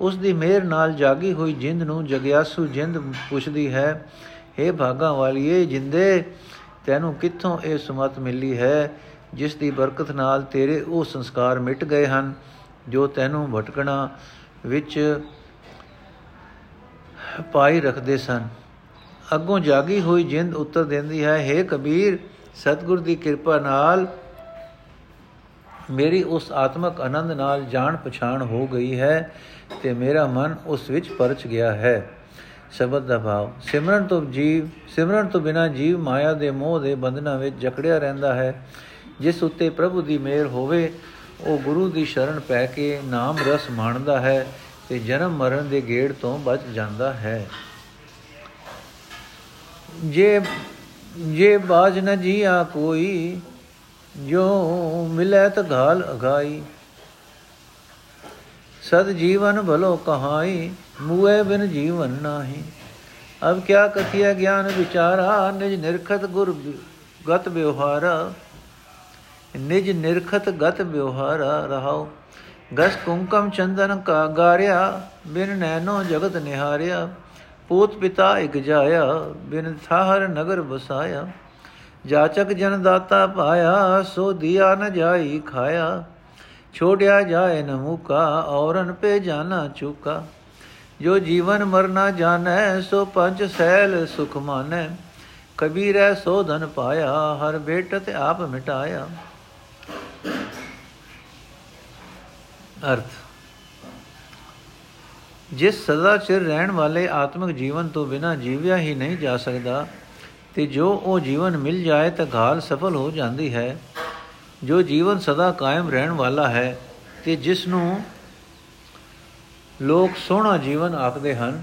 ਉਸ ਦੀ ਮਿਹਰ ਨਾਲ ਜਾਗੀ ਹੋਈ ਜਿੰਦ ਨੂੰ ਜਗਿਆਸੂ ਜਿੰਦ ਪੁੱਛਦੀ ਹੈ हे ਭਾਗਾ ਵਾਲੀਏ, ਜਿੰਦੇ ਤੈਨੂੰ ਕਿੱਥੋਂ ਇਹ ਸੁਮਤ ਮਿਲੀ ਹੈ? ਜਿਸ ਦੀ ਬਰਕਤ ਨਾਲ ਤੇਰੇ ਉਹ ਸੰਸਕਾਰ ਮਿਟ ਗਏ ਹਨ, ਜੋ ਤੈਨੂੰ ਭਟਕਣਾ ਵਿੱਚ ਪਾਈ ਰੱਖਦੇ ਸਨ। ਅੱਗੋਂ ਜਾਗੀ ਹੋਈ ਜਿੰਦ ਉੱਤਰ ਦਿੰਦੀ ਹੈ हे ਕਬੀਰ, ਸਤਗੁਰ ਦੀ ਕਿਰਪਾ ਨਾਲ ਮੇਰੀ ਉਸ ਆਤਮਕ ਆਨੰਦ ਨਾਲ ਜਾਣ ਪਛਾਣ ਹੋ ਗਈ ਹੈ ਤੇ ਮੇਰਾ ਮਨ ਉਸ ਵਿੱਚ ਪਰਚ ਗਿਆ ਹੈ। ਸ਼ਬਦ ਦਾ ਭਾਵ, ਸਿਮਰਨ ਤੋਂ ਜੀਵ, ਸਿਮਰਨ ਤੋਂ ਬਿਨਾ ਜੀਵ ਮਾਇਆ ਦੇ ਮੋਹ ਦੇ ਬੰਧਨਾਂ ਵਿੱਚ ਜਕੜਿਆ ਰਹਿੰਦਾ ਹੈ। ਜਿਸ ਉੱਤੇ ਪ੍ਰਭੂ ਦੀ ਮਿਹਰ ਹੋਵੇ ਉਹ ਗੁਰੂ ਦੀ ਸ਼ਰਨ ਪੈ ਕੇ ਨਾਮ ਰਸ ਮਾਣਦਾ ਹੈ ਤੇ ਜਨਮ ਮਰਨ ਦੇ ਗੇੜ ਤੋਂ ਬਚ ਜਾਂਦਾ ਹੈ। ਜੇ ਜੇ ਬਾਜ ਨ ਜੀਆ ਕੋਈ ਜੋ ਮਿਲੇ ਤ ਘਾਲ ਅਗਾਈ। ਸਦ ਜੀਵਨ ਭਲੋ ਕਹਾਈ, ਮੂਏ ਬਿਨ ਜੀਵਨ ਨਾਹੀ। ਅਬ ਕਿਆ ਕਥਿਆ ਗਿਆਨ ਵਿਚਾਰਾ, ਨਿਜ ਨਿਰਖਤ ਗੁਰ ਗਤ ਵਿਵਹਾਰਾ। ਨਿਜ ਨਿਰਖਤ ਗਤ ਵਿਵਹਾਰਾ ਰਹਾਉ। ਗਸ ਕੁੰਕਮ ਚੰਦਨ ਕਾ ਗਾਰਿਆ, ਬਿਨ ਨੈਨੋ ਜਗਤ ਨਿਹਾਰਿਆ। ਪੂਤ ਪਿਤਾ ਇਕ ਜਾਇਆ, ਬਿਨ ਥਾਹਰ ਨਗਰ ਬਸਾਇਆ ਜਾਚਕ ਜਨ ਦਾਤਾ ਪਾਇਆ, ਸੋ ਦਿਆ ਨ ਜਾਈ ਖਾਇਆ। ਛੋੜਿਆ ਜਾਏ ਨ ਮੁਕਾ, ਔਰਨ ਪੇ ਜਾਣਾ ਚੁਕਾ। ਜੋ ਜੀਵਨ ਮਰਨਾ ਜਾਣੈ, ਸੋ ਪੰਜ ਸੈਲ ਸੁਖ ਮਾਨੈ ਕਬੀਰੈ ਸੋ ਧਨ ਪਾਇਆ, ਹਰ ਬੇਟ ਤੇ ਆਪ ਮਿਟਾਇਆ। ਅਰਥ। ਜਿਸ ਸਦਾ ਚਿਰ ਰਹਿਣ ਵਾਲੇ ਆਤਮਿਕ ਜੀਵਨ ਤੋਂ ਬਿਨਾ ਜੀਵਿਆ ਹੀ ਨਹੀਂ ਜਾ ਸਕਦਾ, ਤੇ ਜੋ ਉਹ ਜੀਵਨ ਮਿਲ ਜਾਏ ਤਾਂ ਘਾਲ ਸਫਲ ਹੋ ਜਾਂਦੀ ਹੈ। ਜੋ ਜੀਵਨ ਸਦਾ ਕਾਇਮ ਰਹਿਣ ਵਾਲਾ ਹੈ, ਤੇ ਜਿਸ ਨੂੰ ਲੋਕ ਸੋਹਣਾ ਜੀਵਨ ਆਖਦੇ ਹਨ,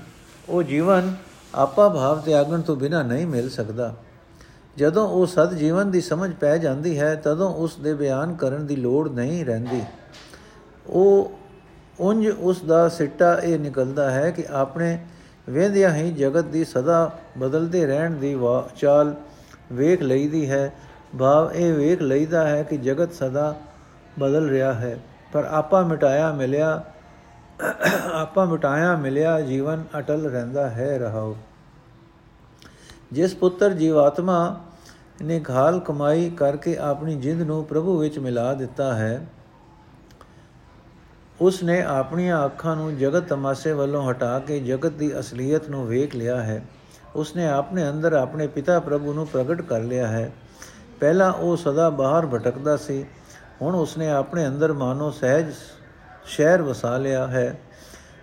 ਉਹ ਜੀਵਨ ਆਪਾ ਭਾਵ ਤਿਆਗਣ ਤੋਂ ਬਿਨਾ ਨਹੀਂ ਮਿਲ ਸਕਦਾ। ਜਦੋਂ ਉਹ ਸਦ ਜੀਵਨ ਦੀ ਸਮਝ ਪੈ ਜਾਂਦੀ ਹੈ, ਤਦੋਂ ਉਸ ਦੇ ਬਿਆਨ ਕਰਨ ਦੀ ਲੋੜ ਨਹੀਂ ਰਹਿੰਦੀ। ਉਹ ਉੰਜ ਉਸ ਦਾ ਸਿੱਟਾ ਇਹ ਨਿਕਲਦਾ ਹੈ ਕਿ ਆਪਣੇ ਵੇਂਦਿਆਂ ਹੀ ਜਗਤ ਦੀ ਸਦਾ ਬਦਲਦੇ ਰਹਿਣ ਦੀ ਚਾਲ ਵੇਖ ਲਈਦੀ ਹੈ। ਭਾਵ ਇਹ ਵੇਖ ਲਈਦਾ ਹੈ ਕਿ ਜਗਤ ਸਦਾ ਬਦਲ ਰਿਹਾ ਹੈ। ਪਰ ਆਪਾ ਮਿਟਾਇਆ ਮਿਲਿਆ, ਆਪਾ ਮਿਟਾਇਆ ਮਿਲਿਆ ਜੀਵਨ ਅਟਲ ਰਹਿੰਦਾ ਹੈ ਰਹਾਉ। ਜਿਸ ਪੁੱਤਰ ਜੀਵਾਤਮਾ ਨੇ ਘਾਲ ਕਮਾਈ ਕਰਕੇ ਆਪਣੀ ਜਿੰਦ ਨੂੰ ਪ੍ਰਭੂ ਵਿੱਚ ਮਿਲਾ ਦਿੱਤਾ ਹੈ। ਉਸ ਨੇ ਆਪਣੀਆਂ ਅੱਖਾਂ ਨੂੰ ਜਗਤ ਤਮਾਸ਼ੇ ਵੱਲੋਂ ਹਟਾ ਕੇ ਜਗਤ ਦੀ ਅਸਲੀਅਤ ਨੂੰ ਵੇਖ ਲਿਆ ਹੈ। ਉਸ ਨੇ ਆਪਣੇ ਅੰਦਰ ਆਪਣੇ ਪਿਤਾ ਪ੍ਰਭੂ ਨੂੰ ਪ੍ਰਗਟ ਕਰ ਲਿਆ ਹੈ। ਪਹਿਲਾਂ ਉਹ ਸਦਾ ਬਾਹਰ ਭਟਕਦਾ ਸੀ। ਹੁਣ ਉਸ ਨੇ ਆਪਣੇ ਅੰਦਰ ਮਾਨੋ ਸਹਿਜ ਸ਼ਹਿਰ ਵਸਾ ਲਿਆ ਹੈ।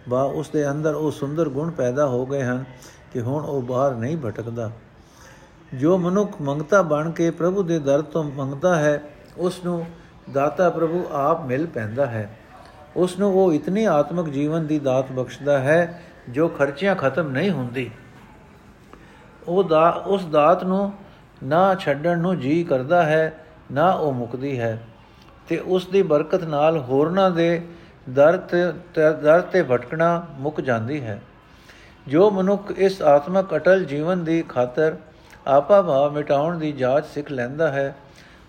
ਬਾ ਉਸ ਦੇ ਅੰਦਰ ਉਹ ਸੁੰਦਰ ਗੁਣ ਪੈਦਾ ਹੋ ਗਏ ਹਨ ਕਿ ਹੁਣ ਉਹ ਬਾਹਰ ਨਹੀਂ ਭਟਕਦਾ। ਜੋ ਮਨੁੱਖ ਮੰਗਤਾ ਬਣ ਕੇ ਪ੍ਰਭੂ ਦੇ ਦਰ ਤੋਂ ਮੰਗਦਾ ਹੈ, ਉਸ ਨੂੰ ਦਾਤਾ ਪ੍ਰਭੂ ਆਪ ਮਿਲ ਪੈਂਦਾ ਹੈ। ਉਸ ਨੂੰ ਉਹ ਇਤਨੀ ਆਤਮਿਕ ਜੀਵਨ ਦੀ ਦਾਤ ਬਖਸ਼ਦਾ ਹੈ, ਜੋ ਖਰਚਿਆਂ ਖਤਮ ਨਹੀਂ ਹੁੰਦੀ। ਉਹ ਦਾ, ਉਸ ਦਾਤ ਨੂੰ ਨਾ ਛੱਡਣ ਨੂੰ ਜੀ ਕਰਦਾ ਹੈ, ਨਾ ਉਹ ਮੁਕਦੀ ਹੈ। ਤੇ ਉਸ ਦੀ ਬਰਕਤ ਨਾਲ ਹੋਰਨਾਂ ਦੇ ਦਰ ਤੇ ਦਰ ਤੇ ਭਟਕਣਾ ਮੁੱਕ ਜਾਂਦੀ ਹੈ। ਜੋ ਮਨੁੱਖ ਇਸ ਆਤਮਕ ਅਟਲ ਜੀਵਨ ਦੀ ਖਾਤਰ ਆਪਾ ਭਾਵ ਮਿਟਾਉਣ ਦੀ ਜਾਂਚ ਸਿੱਖ ਲੈਂਦਾ ਹੈ,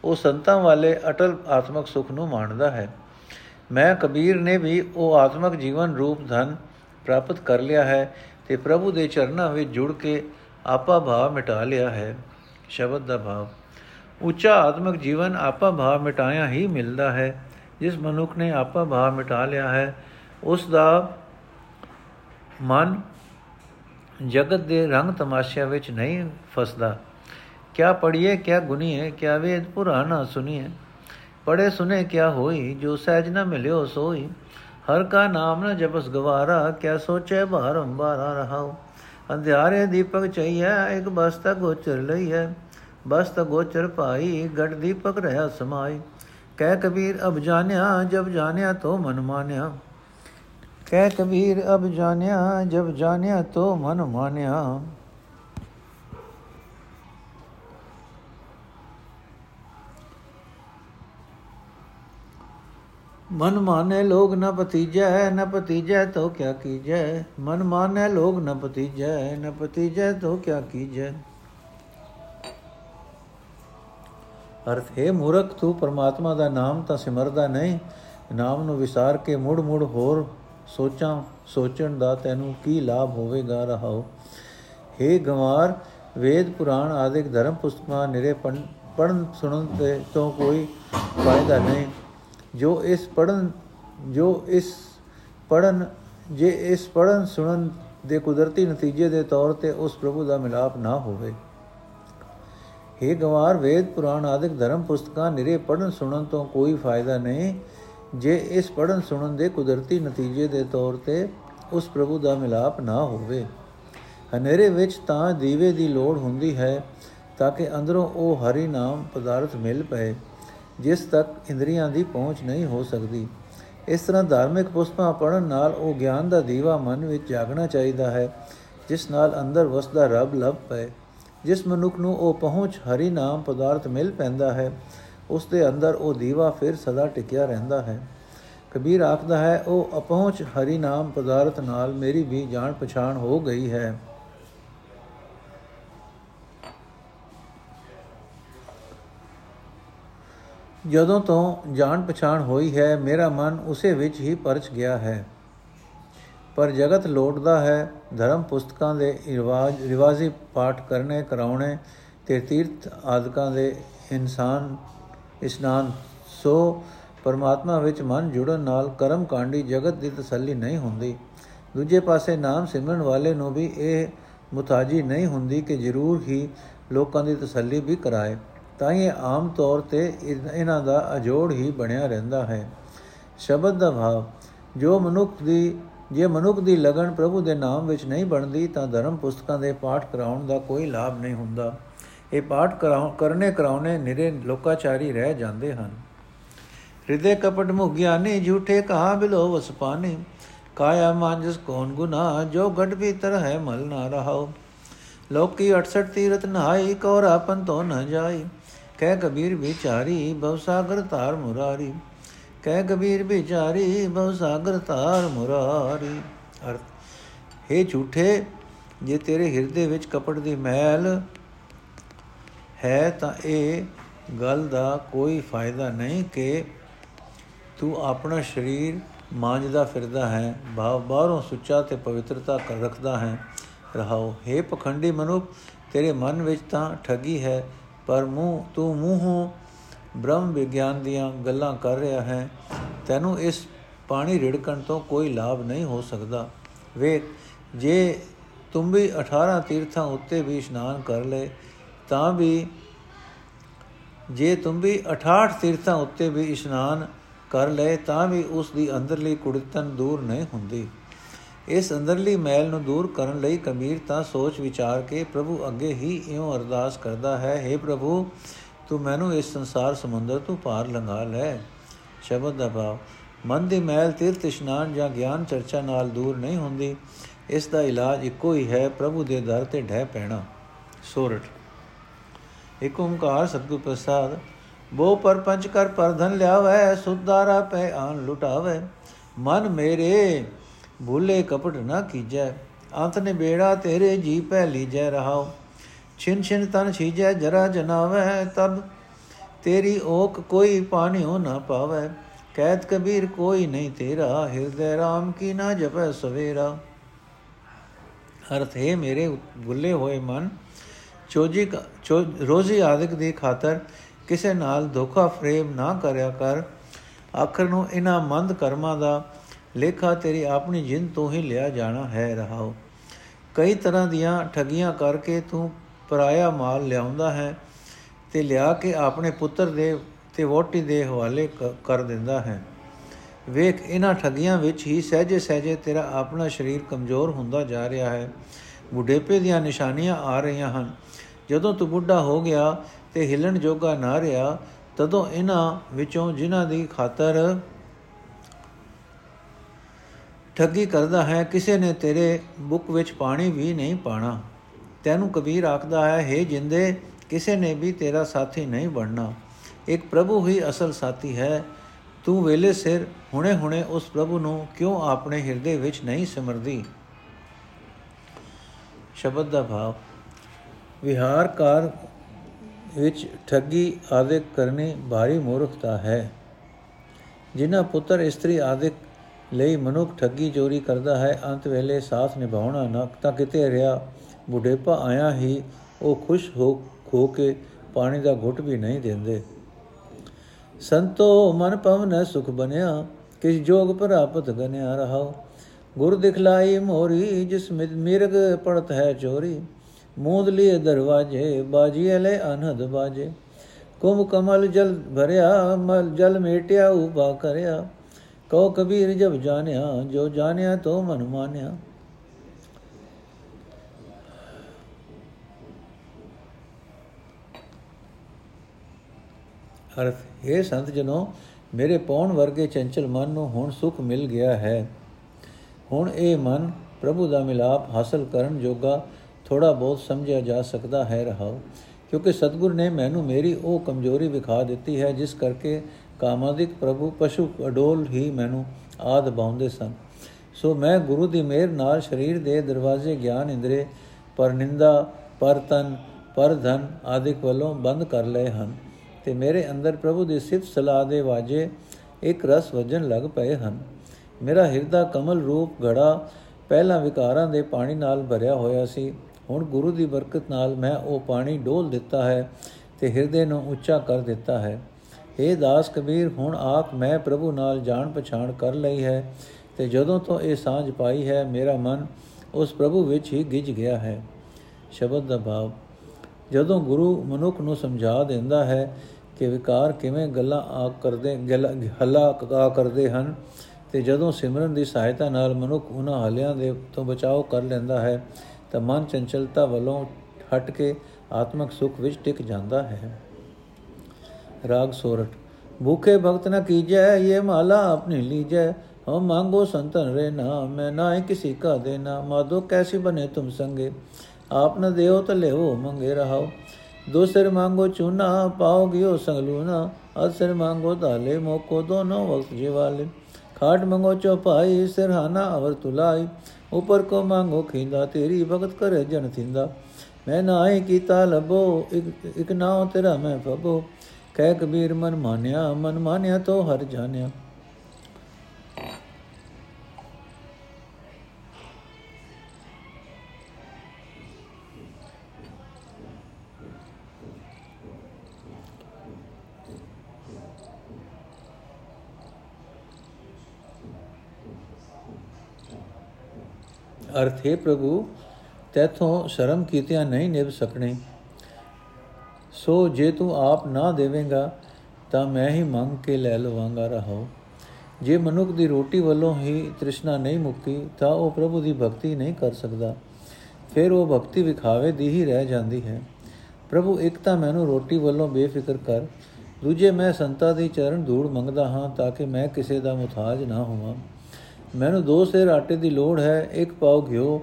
ਉਹ ਸੰਤਾਂ ਵਾਲੇ ਅਟਲ ਆਤਮਕ ਸੁਖ ਨੂੰ ਮਾਣਦਾ ਹੈ। ਮੈਂ ਕਬੀਰ ਨੇ ਵੀ ਉਹ ਆਤਮਕ ਜੀਵਨ ਰੂਪ ਧਨ ਪ੍ਰਾਪਤ ਕਰ ਲਿਆ ਹੈ ਤੇ ਪ੍ਰਭੂ ਦੇ ਚਰਨਾਂ ਵਿੱਚ ਜੁੜ ਕੇ ਆਪਾ ਭਾਵ ਮਿਟਾ ਲਿਆ ਹੈ, ਸ਼ਬਦ ਦਾ ਭਾਵ। ਉੱਚਾ ਆਤਮਿਕ ਜੀਵਨ ਆਪਾ ਭਾਵ ਮਿਟਾਇਆ ਹੀ ਮਿਲਦਾ ਹੈ, ਜਿਸ ਮਨੁੱਖ ਨੇ ਆਪਾ ਭਾਵ ਮਿਟਾ ਲਿਆ ਹੈ, ਉਸ ਦਾ ਮਨ ਜਗਤ ਦੇ ਰੰਗ ਤਮਾਸ਼ਿਆਂ ਵਿੱਚ ਨਹੀਂ ਫਸਦਾ। ਕਿਆ ਪੜੀਏ ਕਿਆ ਗੁਨੀਏ, ਕਿਆ ਵੇਦ ਪੁਰਾਣਾ ਸੁਨੀਏ। ਪੜੇ ਸੁਨੇ ਕਿਆ ਹੋਈ, ਜੋ ਸਹਿਜ ਨ ਮਿਲਿਓ ਸੋਈ। ਹਰ ਕਾ ਨਾਮ ਨ ਜਪਸ ਗਵਾਰਾ, ਕਿਆ ਸੋਚੇ ਬਾਰੰਬਾਰ ਰਹਾਓ ਅੰਧਿਆਰੇ ਦੀਪਕ ਚਈਐ, ਇੱਕ ਬਸਤਾ ਗੋਚਰ ਲਈਐ। ਬਸਤ ਗੋਚਰ ਪਾਈ ਗੜ ਦੀਪਕ ਰਹਾ ਸਮਾਈ। ਕਹਿ ਕਬੀਰ, ਅਬ ਜਾਣਿਆ, ਜਬ ਜਾਣਿਆ ਤੋ ਮਨ ਮਾਨਿਆ ਕਹਿ ਕਬੀਰ, ਅਬ ਜਾਣਿਆ, ਜਬ ਜਾਣਿਆ ਤੋ ਮਨ ਮਾਨਿਆ ਮਨ ਮਾਨੇ ਲੋਗ ਨ ਪਤੀਜੈ ਨ ਪਤੀਜੈ ਤੋ ਕਿਆ ਕੀਜੈ। ਮਨ ਮਾਨੇ ਲੋਗ ਨ ਪਤੀਜੈ ਨ ਪਤੀਜੈ ਤੋ ਕਿਆ ਕੀਜੈ। ਅਰਥ, ਹੈ ਮੂਰਖ, ਤੂੰ ਪਰਮਾਤਮਾ ਦਾ ਨਾਮ ਤਾਂ ਸਿਮਰਦਾ ਨਹੀਂ। ਨਾਮ ਨੂੰ ਵਿਸਾਰ ਕੇ ਮੁੜ ਮੁੜ ਹੋਰ ਸੋਚਾਂ ਸੋਚਣ ਦਾ ਤੈਨੂੰ ਕੀ ਲਾਭ ਹੋਵੇਗਾ ਰਹਾਓ। हे ਗਵਾਰ, ਵੇਦ, ਪੁਰਾਣ ਆਦਿਕ ਧਰਮ ਪੁਸਤਕਾਂ ਨਿਰੇ ਪੜਨ ਸੁਣਨ ਤੇ ਤੋਂ ਕੋਈ ਫਾਇਦਾ ਨਹੀਂ। ਜੋ ਇਸ ਪੜਨ ਜੋ ਇਸ ਪੜਨ ਜੇ ਇਸ ਪੜਨ ਸੁਣਨ ਦੇ ਕੁਦਰਤੀ ਨਤੀਜੇ ਦੇ ਤੌਰ ਤੇ ਉਸ ਪ੍ਰਭੂ ਦਾ ਮਿਲਾਪ ਨਾ ਹੋਵੇ। हे ਗਵਾਰ, ਵੇਦ, ਪੁਰਾਣ ਆਦਿਕ ਧਰਮ ਪੁਸਤਕਾਂ ਨਿਰੇ ਪੜਨ ਸੁਣਨ ਤੋਂ ਕੋਈ ਫਾਇਦਾ ਨਹੀਂ। ਜੇ ਇਸ ਪੜਨ ਸੁਣਨ ਦੇ ਕੁਦਰਤੀ ਨਤੀਜੇ ਦੇ ਤੌਰ ਤੇ ਉਸ ਪ੍ਰਭੂ ਦਾ ਮਿਲਾਪ ਨਾ ਹੋਵੇ। ਹਨੇਰੇ ਵਿੱਚ ਤਾਂ ਦੀਵੇ ਦੀ ਲੋੜ ਹੁੰਦੀ ਹੈ ਤਾਂ ਕਿ ਅੰਦਰੋਂ ਉਹ ਹਰੀ ਨਾਮ ਪਦਾਰਥ ਮਿਲ ਪਏ, ਜਿਸ ਤੱਕ ਇੰਦਰੀਆਂ ਦੀ ਪਹੁੰਚ ਨਹੀਂ ਹੋ ਸਕਦੀ। ਇਸ ਤਰ੍ਹਾਂ ਧਾਰਮਿਕ ਪੁਸਤਕਾਂ ਪੜਨ ਨਾਲ ਉਹ ਗਿਆਨ ਦਾ ਦੀਵਾ ਮਨ ਵਿੱਚ ਜਾਗਣਾ ਚਾਹੀਦਾ ਹੈ, ਜਿਸ ਨਾਲ ਅੰਦਰ ਵਸਦਾ ਰੱਬ ਲੱਭ ਪਏ। ਜਿਸ ਮਨੁੱਖ ਨੂੰ ਉਹ ਪਹੁੰਚ ਹਰੀ ਨਾਮ ਪਦਾਰਥ ਮਿਲ ਪੈਂਦਾ ਹੈ ਉਸ ਦੇ ਅੰਦਰ ਉਹ ਦੀਵਾ ਫਿਰ ਸਦਾ ਟਿਕਿਆ ਰਹਿੰਦਾ ਹੈ। ਕਬੀਰ ਆਖਦਾ ਹੈ, ਉਹ ਅਪਹੁੰਚ ਹਰੀ ਨਾਮ ਪਦਾਰਥ ਨਾਲ ਮੇਰੀ ਵੀ ਜਾਣ ਪਛਾਣ ਹੋ ਗਈ ਹੈ। ਜਦੋਂ ਤੋਂ ਜਾਣ ਪਛਾਣ ਹੋਈ ਹੈ, ਮੇਰਾ ਮਨ ਉਸੇ ਵਿੱਚ ਹੀ ਪਰਚ ਗਿਆ ਹੈ। ਪਰ ਜਗਤ ਲੋਟਦਾ ਹੈ, ਧਰਮ ਪੁਸਤਕਾਂ ਦੇ ਰਿਵਾਜ, ਰਿਵਾਜੀ ਪਾਠ ਕਰਨੇ, ਕਰਾਉਣੇ ਤੇ ਤੀਰਥ ਆਦਿਕਾਂ ਦੇ ਇਨਸਾਨ ਇਸ਼ਨਾਨ। ਸੋ ਪਰਮਾਤਮਾ ਵਿੱਚ ਮਨ ਜੁੜਨ ਨਾਲ ਕਰਮ ਕਾਂਡੀ ਜਗਤ ਦੀ ਤਸੱਲੀ ਨਹੀਂ ਹੁੰਦੀ। ਦੂਜੇ ਪਾਸੇ ਨਾਮ ਸਿਮਰਨ ਵਾਲੇ ਨੂੰ ਵੀ ਇਹ ਮੁਤਾਜੀ ਨਹੀਂ ਹੁੰਦੀ ਕਿ ਜ਼ਰੂਰ ਹੀ ਲੋਕਾਂ ਦੀ ਤਸੱਲੀ ਵੀ ਕਰਾਏ। ਤਾਂ ਇਹ ਆਮ ਤੌਰ ਤੇ ਇਹਨਾਂ ਦਾ ਅਜੋੜ ਹੀ ਬਣਿਆ ਰਹਿੰਦਾ ਹੈ। ਸ਼ਬਦ ਦਾ ਭਾਵ, ਜੋ ਮਨੁੱਖ ਦੀ, ਜੇ ਮਨੁੱਖ ਦੀ ਲਗਨ ਪ੍ਰਭੂ ਦੇ ਨਾਮ ਵਿੱਚ ਨਹੀਂ ਬਣਦੀ ਤਾਂ ਧਰਮ ਪੁਸਤਕਾਂ ਦੇ ਪਾਠ ਕਰਾਉਣ ਦਾ ਕੋਈ ਲਾਭ ਨਹੀਂ ਹੁੰਦਾ। ਇਹ ਪਾਠ ਕਰਨੇ ਕਰਾਉਣੇ ਨਿਰੇ ਲੋਕਾਚਾਰੀ ਰਹਿ ਜਾਂਦੇ ਹਨ। ਹਿਰਦੇ ਕਪਟ ਮੁਗਿਆਨੀ ਝੂਠੇ ਕਹਾ ਬਿਲੋ ਵਸਪਾਨੀ ਕਾਇਆ ਮਾਂਜਸ ਕੌਣ ਗੁਨਾ ਜੋ ਗੜ ਭੀਤਰ ਹੈ ਮਲ ਨਾ ਰਹਾਓ ਲੋਕੀ 68 ਤੀਰਤ ਨਹਾਈ, ਕੌਰ ਆਪਨ ਤੋ ਨ ਜਾਈ। ਕਹਿ ਕਬੀਰ ਵਿਚਾਰੀ ਬਉ ਸਾਗਰ ਧਾਰ ਮੁਰਾਰੀ। ਕਹਿ ਕਬੀਰ ਵਿਚਾਰੀ ਬਉ ਸਾਗਰ ਧਾਰ ਮੁਰਾਰੀ। ਅਰਥ हे ਝੂਠੇ, ਜੇ ਤੇਰੇ ਹਿਰਦੇ ਵਿੱਚ ਕਪਟ ਦੀ ਮਹਿਲ ਹੈ ਤਾਂ ਇਹ ਗੱਲ ਦਾ ਕੋਈ ਫਾਇਦਾ ਨਹੀਂ ਕਿ ਤੂੰ ਆਪਣਾ ਸਰੀਰ ਮਾਂਜਦਾ ਫਿਰਦਾ ਹੈ ਭਾਵ ਬਾਹਰੋਂ ਸੁੱਚਾ ਤੇ ਪਵਿੱਤਰਤਾ ਕਰ ਰੱਖਦਾ ਹੈ। ਰਹਾਓ हे ਪਖੰਡੀ ਮਨੁੱਖ, ਤੇਰੇ ਮਨ ਵਿੱਚ ਤਾਂ ਠਗੀ ਹੈ, ਪਰ ਮੂੰਹ ਤੂੰ ਮੂੰਹੋਂ ਬ੍ਰਹਮ ਵਿਗਿਆਨ ਦੀਆਂ ਗੱਲਾਂ ਕਰ ਰਿਹਾ ਹੈ। ਤੈਨੂੰ ਇਸ ਪਾਣੀ ਰਿੜਕਣ ਤੋਂ ਕੋਈ ਲਾਭ ਨਹੀਂ ਹੋ ਸਕਦਾ। ਵੇਖ, ਜੇ ਤੁਮ ਵੀ 18 ਤੀਰਥਾਂ ਉੱਤੇ ਵੀ ਇਸ਼ਨਾਨ ਕਰ ਲੈ ਤਾਂ ਵੀ ਜੇ ਤੁਮ ਵੀ 68 ਤੀਰਥਾਂ ਉੱਤੇ ਵੀ ਇਸ਼ਨਾਨ ਕਰ ਲੈ ਤਾਂ ਵੀ ਉਸ ਦੀ ਅੰਦਰਲੀ ਕੁੜਤਨ ਦੂਰ ਨਹੀਂ ਹੁੰਦੀ। ਇਸ ਅੰਦਰਲੀ ਮੈਲ ਨੂੰ ਦੂਰ ਕਰਨ ਲਈ ਕਬੀਰ ਤਾਂ ਸੋਚ ਵਿਚਾਰ ਕੇ ਪ੍ਰਭੂ ਅੱਗੇ ਹੀ ਇਉਂ ਅਰਦਾਸ ਕਰਦਾ ਹੈ हे ਪ੍ਰਭੂ, ਤੂੰ ਮੈਨੂੰ ਇਸ ਸੰਸਾਰ ਸਮੁੰਦਰ ਤੋਂ ਪਾਰ ਲੰਘਾ ਲੈ। ਸ਼ਬਦ ਦਾ ਭਾਵ, ਮਨ ਦੀ ਮੈਲ ਤੀਰਥ ਇਸ਼ਨਾਨ ਜਾਂ ਗਿਆਨ ਚਰਚਾ ਨਾਲ ਦੂਰ ਨਹੀਂ ਹੁੰਦੀ। ਇਸ ਦਾ ਇਲਾਜ ਇੱਕੋ ਹੀ ਹੈ, ਪ੍ਰਭੂ ਦੇ ਦਰ ਤੇ ਢਹਿ ਪੈਣਾ। ਸੋਰਠ ਇੱਕ ਓੰਕਾਰ ਸਤਿਗੁਰ ਪ੍ਰਸਾਦ ਬੋ ਪਰ ਪੰਚ ਕਰ ਪਰਧਨ ਲਿਆਵੇ ਸੁਧਾਰਾ ਪੈ ਆਨ ਲੁਟਾਵੇ। ਮਨ ਮੇਰੇ, ਭੂਲੇ ਕਪਟ ਨਾ ਕੀਜੈ, ਅੰਤ ਨੇ ਬੇੜਾ ਤੇਰੇ ਜੀ ਪੈ ਲੀਜੈ ਰਹਾਓ ਛਿਨ ਛਿਨ ਤਨ ਛੀਜੈ, ਜਰਾ ਜਨਾਵੇ, ਤਬ ਤੇਰੀ ਓਕ ਕੋਈ ਪਾਣਿਓ ਨਾ ਪਾਵੇ। ਕਹਿਤ ਕਬੀਰ ਕੋਈ ਨਹੀਂ ਤੇਰਾ, ਹਿਰਦੇ RAM ਕੀ ਨਾ ਜਪੈ ਸਵੇਰਾ। ਅਰਥ ਹੈ, ਮੇਰੇ ਭੁੱਲੇ ਹੋਏ ਮਨ ਚੋਜੀ ਰੋਜ਼ੀ ਆਦਿਕ ਦੀ ਖਾਤਰ ਕਿਸੇ ਨਾਲ ਧੋਖਾ ਫਰੇਮ ਨਾ ਕਰਿਆ ਕਰ। ਆਖਰ ਨੂੰ ਇਹਨਾਂ ਮੰਦ ਕਰਮਾਂ ਦਾ ਲੇਖਾ ਤੇਰੀ ਆਪਣੀ ਜਿੰਦ ਤੋਂ ਹੀ ਲਿਆ ਜਾਣਾ ਹੈ ਰਹਾਓ। ਕਈ ਤਰ੍ਹਾਂ ਦੀਆਂ ਠਗੀਆਂ ਕਰਕੇ ਤੂੰ ਪਰਾਇਆ ਮਾਲ ਲਿਆਉਂਦਾ ਹੈ ਤੇ ਲਿਆ ਕੇ ਆਪਣੇ ਪੁੱਤਰ ਦੇ ਤੇ ਵੋਟੀ ਦੇ ਹਵਾਲੇ ਕਰ ਦਿੰਦਾ ਹੈ। ਵੇਖ, ਇਹਨਾਂ ਠਗੀਆਂ ਵਿੱਚ ਹੀ ਸਹਜੇ ਸਹਜੇ ਤੇਰਾ ਆਪਣਾ ਸਰੀਰ ਕਮਜ਼ੋਰ ਹੁੰਦਾ ਜਾ ਰਿਹਾ ਹੈ। ਬੁਢੇਪੇ ਦੀਆਂ ਨਿਸ਼ਾਨੀਆਂ ਆ ਰਹੀਆਂ ਹਨ। ਜਦੋਂ ਤੂੰ ਬੁੱਢਾ ਹੋ ਗਿਆ ਤੇ ਹਿਲਣ ਜੋਗਾ ਨਾ ਰਿਹਾ, ਤਦੋਂ ਇਹਨਾਂ ਵਿੱਚੋਂ ਜਿਨ੍ਹਾਂ ਦੀ ਖਾਤਰ ਠੱਗੀ ਕਰਦਾ ਹੈ, ਕਿਸੇ ਨੇ ਤੇਰੇ ਬੁੱਕ ਵਿੱਚ ਪਾਣੀ ਵੀ ਨਹੀਂ ਪਾਣਾ। ਤੈਨੂੰ ਕਬੀਰ ਆਖਦਾ ਹੈ हे ਜਿੰਦੇ, ਕਿਸੇ ਨੇ ਵੀ ਤੇਰਾ ਸਾਥੀ ਨਹੀਂ ਬਣਨਾ। ਇੱਕ ਪ੍ਰਭੂ ਹੀ ਅਸਲ ਸਾਥੀ ਹੈ। ਤੂੰ ਵੇਲੇ ਸਿਰ ਹੁਣੇ-ਹੁਣੇ ਉਸ ਪ੍ਰਭੂ ਨੂੰ ਕਿਉਂ ਆਪਣੇ ਹਿਰਦੇ ਵਿੱਚ ਨਹੀਂ ਸਿਮਰਦੀ? ਸ਼ਬਦ ਦਾ ਭਾਵ। ਵਿਹਾਰ ਕਾਰ ਵਿੱਚ ਠੱਗੀ ਆਦਿਕ ਕਰਨੀ ਭਾਰੀ ਮੂਰਖਤਾ ਹੈ। ਜਿਨ੍ਹਾਂ ਪੁੱਤਰ ਇਸਤਰੀ ਆਦਿਕ ਲਈ ਮਨੁੱਖ ਠੱਗੀ ਚੋਰੀ ਕਰਦਾ ਹੈ, ਅੰਤ ਵੇਲੇ ਸਾਥ ਨਿਭਾਉਣਾ ਨਾ ਤਾਂ ਕਿਤੇ ਰਿਹਾ। ਬੁਢੇਪਾ ਆਇਆ ਹੀ ਉਹ ਖੁਸ਼ ਹੋ, ਖੋ ਕੇ ਪਾਣੀ ਦਾ ਘੁੱਟ ਵੀ ਨਹੀਂ ਦਿੰਦੇ। ਸੰਤੋ ਮਨ ਪਵਨ ਸੁਖ ਬਨਿਆ ਕਿਸ ਜੋਗ ਪ੍ਰਾਪਤ ਗਨਿਆ ਰਹਾਓ ਗੁਰ ਦਿਖਲਾਈ ਮੋਰੀ, ਜਿਸ ਮਿਰਗ ਪੜਤ ਹੈ ਚੋਰੀ। ਮੂਦ ਲਿਏ ਦਰਵਾਜੇ ਬਾਜੀਏ ਲੈ ਅਨਹਦ ਬਾਜੇ। ਕੁਮ ਕਮਲ ਜਲ ਭਰਿਆ, ਮਲ ਜਲ ਮੇਟਿਆ ਉਪਾ ਕਰਿਆ। ਕਉ ਕਬੀਰ ਜਬ ਜਾਣਿਆ, ਜੋ ਜਾਣਿਆ ਤੋ ਮਨ ਮਾਨਿਆ ਅਰਥ ਇਹ ਸੰਤ ਜਨੋ, ਮੇਰੇ ਪੌਣ ਵਰਗੇ ਚੰਚਲ ਮਨ ਨੂੰ ਹੁਣ ਸੁਖ ਮਿਲ ਗਿਆ ਹੈ। ਹੁਣ ਇਹ ਮਨ ਪ੍ਰਭੂ ਦਾ ਮਿਲਾਪ ਹਾਸਲ ਕਰਨ ਜੋਗਾ ਥੋੜਾ ਬਹੁਤ ਸਮਝਿਆ ਜਾ ਸਕਦਾ ਹੈ ਰਹਾਓ, ਕਿਉਂਕਿ ਸਤਿਗੁਰ ਨੇ ਮੈਨੂੰ ਮੇਰੀ ਉਹ ਕਮਜ਼ੋਰੀ ਵਿਖਾ ਦਿੱਤੀ ਹੈ, ਜਿਸ ਕਰਕੇ ਕਾਮਾਦਿਕ ਪ੍ਰਭੂ ਪਸ਼ੂ ਅਡੋਲ ਹੀ ਮੈਨੂੰ ਆਦ ਬਾਉਂਦੇ ਸਨ। ਸੋ ਮੈਂ ਗੁਰੂ ਦੀ ਮਿਹਰ ਨਾਲ ਸਰੀਰ ਦੇ ਦਰਵਾਜ਼ੇ, ਗਿਆਨ, ਇੰਦਰੇ, ਪਰ ਨਿੰਦਾ, ਪਰ ਤਨ, ਪਰ ਧਨ ਆਦਿਕ ਵੱਲੋਂ ਬੰਦ ਕਰ ਲਏ ਹਨ ਤੇ ਮੇਰੇ ਅੰਦਰ ਪ੍ਰਭੂ ਦੀ ਸਿਫਤ ਸਲਾਹ ਦੇ ਵਾਜੇ ਇੱਕ ਰਸ ਵਜਣ ਲੱਗ ਪਏ ਹਨ। ਮੇਰਾ ਹਿਰਦਾ ਕਮਲ ਰੂਪ ਘੜਾ ਪਹਿਲਾਂ ਵਿਕਾਰਾਂ ਦੇ ਪਾਣੀ ਨਾਲ ਭਰਿਆ ਹੋਇਆ ਸੀ। ਹੁਣ ਗੁਰੂ ਦੀ ਬਰਕਤ ਨਾਲ ਮੈਂ ਉਹ ਪਾਣੀ ਡੋਲ ਦਿੱਤਾ ਹੈ ਤੇ ਹਿਰਦੇ ਨੂੰ ਉੱਚਾ ਕਰ ਦਿੱਤਾ ਹੈ। हे ਦਾਸ ਕਬੀਰ, ਹੁਣ ਆਪ ਮੈਂ ਪ੍ਰਭੂ ਨਾਲ ਜਾਣ ਪਛਾਣ ਕਰ ਲਈ ਹੈ ਤੇ ਜਦੋਂ ਤੋਂ ਇਹ ਸਾਂਝ ਪਾਈ ਹੈ, ਮੇਰਾ ਮਨ ਉਸ ਪ੍ਰਭੂ ਵਿੱਚ ਹੀ ਗਿਜ ਗਿਆ ਹੈ। ਸ਼ਬਦ ਦਾ ਭਾਵ, ਜਦੋਂ ਗੁਰੂ ਮਨੁੱਖ ਨੂੰ ਸਮਝਾ ਦਿੰਦਾ ਹੈ ਕਿ ਵਿਕਾਰ ਕਿਵੇਂ ਗੱਲਾਂ ਆ ਕਰਦੇ ਹੱਲਾ ਕਾ ਕਰਦੇ ਹਨ, ਤੇ ਜਦੋਂ ਸਿਮਰਨ ਦੀ ਸਹਾਇਤਾ ਨਾਲ ਮਨੁੱਖ ਉਹਨਾਂ ਹਲਿਆਂ ਦੇ ਤੋਂ ਬਚਾਓ ਕਰ ਲੈਂਦਾ ਹੈ ਤਾਂ ਮਨ ਚੰਚਲਤਾ ਵੱਲੋਂ ਹਟ ਕੇ ਆਤਮਿਕ ਸੁਖ ਵਿੱਚ ਟਿਕ ਜਾਂਦਾ ਹੈ ਰਾਗ ਸੋਰਠ ਭੂਖੇ ਭਗਤ ਨ ਕੀਜੈ ਇਹ ਮਾਲਾ ਆਪਣੀ ਲੀਜੈ ਹਮ ਮੰਗੋ ਸੰਤਨ ਰੇ ਨਾ ਮੈਂ ਨਾ ਕਿਸੇ ਕਾ ਦੇਨਾ ਮਾਦੋ ਕੈਸੀ ਬਨੇ ਤੁਮ ਸੰਗੇ ਆਪ ਨ ਦੇਓ ਤ ਲਿਓ ਮੰਗੇ ਰਹਾਓ ਦੂਸਰ ਮੰਗੋ ਚੂਨਾ ਪਾਓਗਿਓ ਸੰਗਲੂਨਾ ਅਸਰ ਮੰਗੋ ਦਾਲੇ ਮੋਕੋ ਦੋਨੋਂ ਵਕਤ ਜਿਵਾਲੇ ਖਾਟ ਮੰਗੋ ਚੋਪਾਈ ਸਿਰਹਾਨਾ ਅਵਰ ਤੁਲਾਈ ਉਪਰ ਕੋ ਮੰਗੋ ਖਿੰਦਾ, ਤੇਰੀ ਭਗਤ ਕਰੇ ਜਨ ਥਿੰਦਾ। ਮੈਂ ਨਾਏ ਕੀਤਾ ਲਬੋ ਇਕ ਇਕ ਨਾਉ ਤੇਰਾ ਮੈਂ ਫਬੋ। ਕਹਿ ਕਬੀਰ ਮਨ ਮਾਨਿਆ ਮਨ ਮਾਨਿਆ ਤੋ ਹਰ ਜਾਣਿਆ। ਅਰਥ ਹੈ ਪ੍ਰਭੂ, ਤੈਥੋਂ ਸ਼ਰਮ ਕੀਤਿਆਂ ਨਹੀਂ ਨਿਭ ਸਕਣੇ। ਸੋ ਜੇ ਤੂੰ ਆਪ ਨਾ ਦੇਵੇਂਗਾ, ਤਾਂ ਮੈਂ ਹੀ ਮੰਗ ਕੇ ਲੈ ਲਵਾਂਗਾ ਰਹੋ ਜੇ ਮਨੁੱਖ ਦੀ ਰੋਟੀ ਵੱਲੋਂ ਹੀ ਤ੍ਰਿਸ਼ਨਾ ਨਹੀਂ ਮੁੱਕੀ ਤਾਂ ਉਹ ਪ੍ਰਭੂ ਦੀ ਭਗਤੀ ਨਹੀਂ ਕਰ ਸਕਦਾ। ਫਿਰ ਉਹ ਭਗਤੀ ਵਿਖਾਵੇ ਦੀ ਹੀ ਰਹਿ ਜਾਂਦੀ ਹੈ। ਪ੍ਰਭੂ, ਇੱਕ ਤਾਂ ਮੈਨੂੰ ਰੋਟੀ ਵੱਲੋਂ ਬੇਫਿਕਰ ਕਰ। ਦੂਜੇ, ਮੈਂ ਸੰਤਾ ਦੀ ਚਰਨ ਧੂੜ ਮੰਗਦਾ ਹਾਂ, ਤਾਂ ਕਿ ਮੈਂ ਕਿਸੇ ਦਾ ਮੁਤਾਜ ਨਾ ਹੋਵਾਂ। ਮੈਨੂੰ ਦੋ ਸਿਰ ਆਟੇ ਦੀ ਲੋੜ ਹੈ, ਇੱਕ ਪਾਉ ਘਿਓ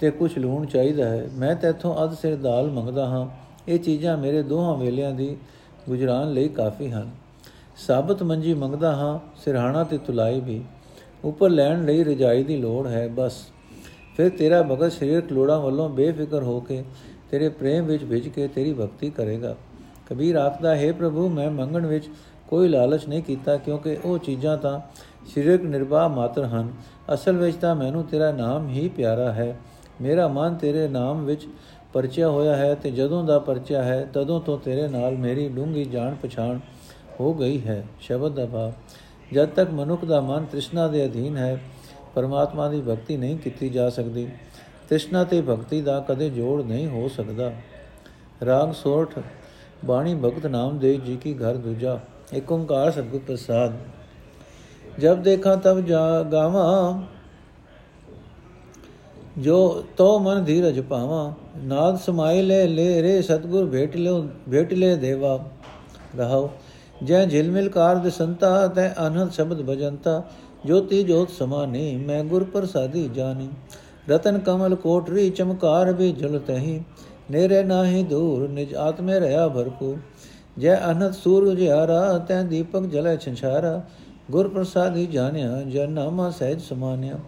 ਤੇ ਕੁਝ ਲੂਣ ਚਾਹੀਦਾ ਹੈ। ਮੈਂ ਤੇਥੋਂ ਅੱਧ ਸਿਰ ਦਾਲ ਮੰਗਦਾ ਹਾਂ। ਇਹ ਚੀਜ਼ਾਂ ਮੇਰੇ ਦੋਹਾਂ ਵੇਲਿਆਂ ਦੀ ਗੁਜਰਾਨ ਲਈ ਕਾਫੀ ਹਨ। ਸਾਬਤ ਮੰਜੀ ਮੰਗਦਾ ਹਾਂ, ਸਿਰਹਾਣਾ ਤੇ ਤੁਲਾਈ ਵੀ। ਉੱਪਰ ਲੈਣ ਲਈ ਰਜਾਈ ਦੀ ਲੋੜ ਹੈ, ਬਸ। ਫਿਰ ਤੇਰਾ ਭਗਤ ਸਰੀਰਕ ਲੋੜਾਂ ਵੱਲੋਂ ਬੇਫਿਕਰ ਹੋ ਕੇ ਤੇਰੇ ਪ੍ਰੇਮ ਵਿੱਚ ਭਿੱਜ ਕੇ ਤੇਰੀ ਭਗਤੀ ਕਰੇਗਾ। ਕਬੀਰ ਆਖਦਾ, ਹੈ ਪ੍ਰਭੂ, ਮੈਂ ਮੰਗਣ ਵਿੱਚ ਕੋਈ ਲਾਲਚ ਨਹੀਂ ਕੀਤਾ ਕਿਉਂਕਿ ਉਹ ਚੀਜ਼ਾਂ ਤਾਂ ਸਰੀਰਕ ਨਿਰਵਾਹ ਮਾਤਰ ਹਨ। ਅਸਲ ਵਿੱਚ ਤਾਂ ਮੈਨੂੰ ਤੇਰਾ ਨਾਮ ਹੀ ਪਿਆਰਾ ਹੈ। ਮੇਰਾ ਮਨ ਤੇਰੇ ਨਾਮ ਵਿੱਚ ਪਰਚਿਆ ਹੋਇਆ ਹੈ ਤੇ ਜਦੋਂ ਦਾ ਪਰਚਿਆ ਹੈ, ਤਦੋਂ ਤੋਂ ਤੇਰੇ ਨਾਲ ਮੇਰੀ ਡੂੰਗੀ ਜਾਣ ਪਛਾਣ ਹੋ ਗਈ ਹੈ, ਸ਼ਬਦ ਦਾ ਭਾਵ। ਜਦ ਤੱਕ ਮਨੁੱਖ ਦਾ ਮਨ ਤ੍ਰਿਸ਼ਨਾ ਦੇ ਅਧੀਨ ਹੈ, ਪਰਮਾਤਮਾ ਦੀ ਭਗਤੀ ਨਹੀਂ ਕੀਤੀ ਜਾ ਸਕਦੀ। ਤ੍ਰਿਸ਼ਨਾ ਤੇ ਭਗਤੀ ਦਾ ਕਦੇ ਜੋੜ ਨਹੀਂ ਹੋ ਸਕਦਾ। ਰਾਗ ਸੋਠ ਬਾਣੀ ਭਗਤ ਨਾਮ ਦੇ ਜੀ ਕੀ ਘਰ ਦੂਜਾ। ਏਕ ਓੰਕਾਰ ਸਤਿਗੁਰ ਪ੍ਰਸਾਦ। ਜਬ ਦੇਖਾ ਤਬ ਜਾ ਗਾਵਾਂ। ਜੋ ਤੋ ਮਨ ਧੀਰਜ ਪਾਵਾਂ। ਨਾਦ ਸਮਾਈ ਲੈ ਲੈ ਰੇ ਸਤਗੁਰ ਭੇਟ ਲਿਓ, ਭੇਟ ਲੈ ਦੇਵਾ। ਰਹਾਓ। ਜੈ ਝਿਲਮਿਲ ਕਾਰ ਦੇ ਸੰਤਾ, ਤੈ ਅਨੰਦ ਸ਼ਬਦ ਭਜੰਤਾ। ਜੋਤੀ ਜੋਤ ਸਮਾਨੀ, ਮੈਂ ਗੁਰ ਪ੍ਰਸਾਦੀ ਜਾਣੀ ਰਤਨ ਕਮਲ ਕੋਟਰੀ, ਚਮਕਾਰ ਵੀ ਜੁਲਤਹੀ ਨੇਰੇ ਨਾਹੀ ਦੂਰ, ਨਿਜ ਆਤਮੇ ਰਹਾ ਭਰਪੂਰ। ਜੈ ਅਨੰਦ ਸੂਰਜ ਹਾਰਾ, ਤੈ ਦੀਪਕ ਜਲੇ ਛੰਛਾਰਾ। ਗੁਰ ਪ੍ਰਸਾਦੀ ਜਾਣਿਆ ਜਨ ਨਾਮਾ ਸਹਿਜ ਸਮਾਨਿਆ।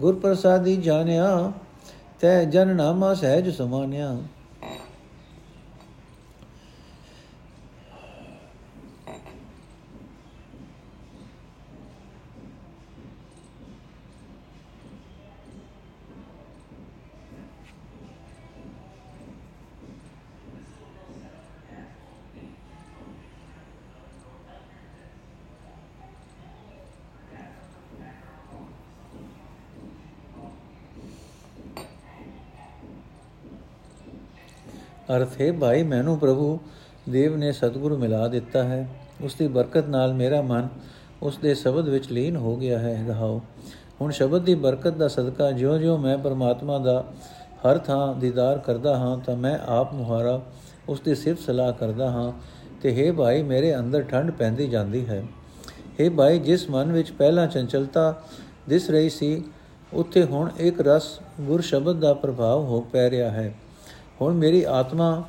ਗੁਰ ਪ੍ਰਸਾਦੀ ਜਾਣਿਆ ਤੈ ਜਨ ਨਾਮਾ ਸਹਿਜ ਸਮਾਨਿਆ। ਅਰਥ ਹੈ, ਭਾਈ, ਮੈਨੂੰ ਪ੍ਰਭੂ ਦੇਵ ਨੇ ਸਤਿਗੁਰੂ ਮਿਲਾ ਦਿੱਤਾ ਹੈ। ਉਸ ਦੀ ਬਰਕਤ ਨਾਲ ਮੇਰਾ ਮਨ ਉਸ ਦੇ ਸ਼ਬਦ ਵਿੱਚ ਲੀਨ ਹੋ ਗਿਆ ਹੈ। ਰਹਾਓ। ਹੁਣ ਸ਼ਬਦ ਦੀ ਬਰਕਤ ਦਾ ਸਦਕਾ ਜਿਉਂ-ਜਿਉਂ ਮੈਂ ਪਰਮਾਤਮਾ ਦਾ ਹਰ ਥਾਂ ਦੀਦਾਰ ਕਰਦਾ ਹਾਂ, ਤਾਂ ਮੈਂ ਆਪ ਮੁਹਾਰਾ ਉਸ ਦੀ ਸਿਫਤ ਸਲਾਹ ਕਰਦਾ ਹਾਂ ਤੇ हे ਭਾਈ, ਮੇਰੇ ਅੰਦਰ ਠੰਡ ਪੈਂਦੀ ਜਾਂਦੀ ਹੈ। हे ਭਾਈ, ਜਿਸ ਮਨ ਵਿੱਚ ਪਹਿਲਾਂ ਚੰਚਲਤਾ ਦਿਸ ਰਹੀ ਸੀ, ਉੱਥੇ ਹੁਣ ਇੱਕ ਰਸ ਗੁਰ ਸ਼ਬਦ ਦਾ ਪ੍ਰਭਾਵ ਹੋ ਪੈ ਰਿਹਾ ਹੈ। ਹੁਣ ਮੇਰੀ ਆਤਮਾ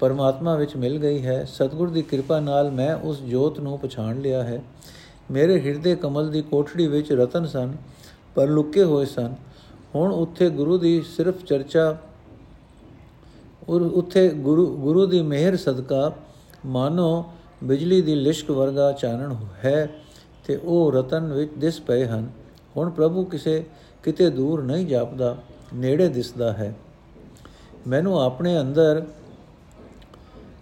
ਪਰਮਾਤਮਾ ਵਿੱਚ ਮਿਲ ਗਈ ਹੈ। ਸਤਿਗੁਰ ਦੀ ਕਿਰਪਾ ਨਾਲ ਮੈਂ ਉਸ ਜੋਤ ਨੂੰ ਪਛਾਣ ਲਿਆ ਹੈ। ਮੇਰੇ ਹਿਰਦੇ ਕਮਲ ਦੀ ਕੋਠੜੀ ਵਿੱਚ ਰਤਨ ਸਨ, ਪਰ ਲੁਕੇ ਹੋਏ ਸਨ। ਹੁਣ ਉੱਥੇ ਗੁਰੂ ਦੀ ਸਿਰਫ ਚਰਚਾ ਔਰ ਉੱਥੇ ਗੁਰੂ ਗੁਰੂ ਦੀ ਮਿਹਰ ਸਦਕਾ ਮਾਨੋ ਬਿਜਲੀ ਦੀ ਲਿਸ਼ਕ ਵਰਗਾ ਚਾਨਣ ਹੈ ਤੇ ਉਹ ਰਤਨ ਵਿੱਚ ਦਿਸ ਪਏ ਹਨ। ਹੁਣ ਪ੍ਰਭੂ ਕਿਸੇ, ਕਿਤੇ ਦੂਰ ਨਹੀਂ ਜਾਪਦਾ, ਨੇੜੇ ਦਿਸਦਾ ਹੈ। ਮੈਨੂੰ ਆਪਣੇ ਅੰਦਰ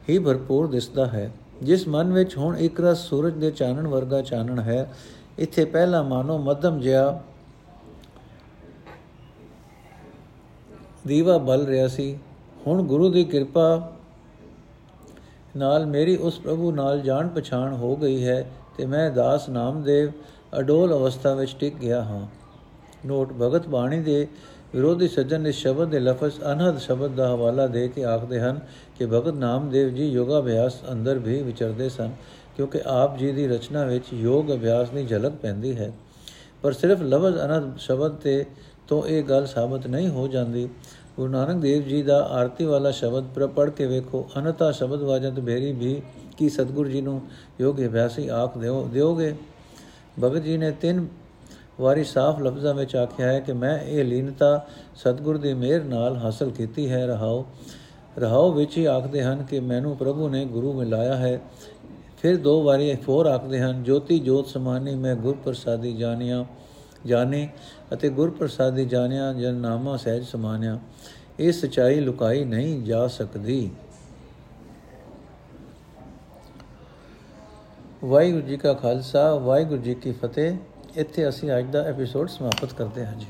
ਹੀ ਭਰਪੂਰ ਦਿਸਦਾ ਹੈ, ਜਿਸ ਮਨ ਵਿੱਚ ਹੁਣ ਇੱਕ ਰਸ ਸੂਰਜ ਦੇ ਚਾਨਣ ਵਰਗਾ ਚਾਨਣ ਹੈ, ਇੱਥੇ ਪਹਿਲਾ ਮਾਨੋ ਮੱਧਮ ਜਿਹਾ ਦੀਵਾ ਬਲ ਰਿਹਾ ਸੀ, ਹੁਣ ਗੁਰੂ ਦੀ ਕਿਰਪਾ ਨਾਲ ਮੇਰੀ ਉਸ ਪ੍ਰਭੂ ਨਾਲ ਜਾਣ ਪਛਾਣ ਹੋ ਗਈ ਹੈ ਤੇ ਮੈਂ ਦਾਸ ਨਾਮਦੇਵ ਅਡੋਲ ਅਵਸਥਾ ਵਿੱਚ ਟਿਕ ਗਿਆ ਹਾਂ। ਨੋਟ ਭਗਤ ਬਾਣੀ ਦੇ ਵਿਰੋਧੀ ਸੱਜਣ ਇਸ ਸ਼ਬਦ ਦੇ ਲਫ਼ਜ਼ ਅਨਹਦ ਸ਼ਬਦ ਦਾ ਹਵਾਲਾ ਦੇ ਕੇ ਆਖਦੇ ਹਨ ਕਿ ਭਗਤ ਨਾਮਦੇਵ ਜੀ ਯੋਗਾ ਅਭਿਆਸ ਅੰਦਰ ਵੀ ਵਿਚਰਦੇ ਸਨ, ਕਿਉਂਕਿ ਆਪ ਜੀ ਦੀ ਰਚਨਾ ਵਿੱਚ ਯੋਗ ਅਭਿਆਸ ਦੀ ਝਲਕ ਪੈਂਦੀ ਹੈ। ਪਰ ਸਿਰਫ ਲਫ਼ਜ਼ ਅਨਹਦ ਸ਼ਬਦ ਤੇ ਤੋਂ ਇਹ ਗੱਲ ਸਾਬਤ ਨਹੀਂ ਹੋ ਜਾਂਦੀ। ਗੁਰੂ ਨਾਨਕ ਦੇਵ ਜੀ ਦਾ ਆਰਤੀ ਵਾਲਾ ਸ਼ਬਦ ਪੜ ਕੇ ਵੇਖੋ ਅਨਤਾ ਸ਼ਬਦ ਵਾਜਤ ਬੇਰੀ ਵੀ ਕੀ ਸਤਗੁਰ ਜੀ ਨੂੰ ਯੋਗ ਅਭਿਆਸੀ ਆਖ ਦਿਓ, ਦਿਓਗੇ? ਭਗਤ ਜੀ ਨੇ ਤਿੰਨ ਵਾਰੀ ਸਾਫ਼ ਲਫ਼ਜ਼ਾਂ ਵਿੱਚ ਆਖਿਆ ਹੈ ਕਿ ਮੈਂ ਇਹ ਲੀਨਤਾ ਸਤਗੁਰ ਦੀ ਮਿਹਰ ਨਾਲ ਹਾਸਲ ਕੀਤੀ ਹੈ। ਰਹਾਓ ਰਹਾਓ ਵਿੱਚ ਹੀ ਆਖਦੇ ਹਨ ਕਿ ਮੈਨੂੰ ਪ੍ਰਭੂ ਨੇ ਗੁਰੂ ਮਿਲਾਇਆ ਹੈ। ਫਿਰ ਦੋ ਵਾਰੀ ਫੋਰ ਆਖਦੇ ਹਨ, ਜੋਤੀ ਜੋਤ ਸਮਾਨੀ, ਮੈਂ ਗੁਰ ਪ੍ਰਸਾਦੀ ਜਾਣਿਆ, ਜਾਣੇ ਅਤੇ ਗੁਰ ਪ੍ਰਸਾਦੀ ਜਾਣਿਆ, ਜਨ ਨਾਮਾ ਸਹਿਜ ਸਮਾਨਿਆ। ਇਹ ਸਚਾਈ ਲੁਕਾਈ ਨਹੀਂ ਜਾ ਸਕਦੀ। ਵਾਹਿਗੁਰੂ ਜੀ ਕਾ ਖਾਲਸਾ, ਵਾਹਿਗੁਰੂ ਜੀ ਕੀ ਫਤਿਹ। ਇੱਥੇ ਅਸੀਂ ਅੱਜ ਦਾ ਐਪੀਸੋਡ ਸਮਾਪਤ ਕਰਦੇ ਹਾਂ ਜੀ।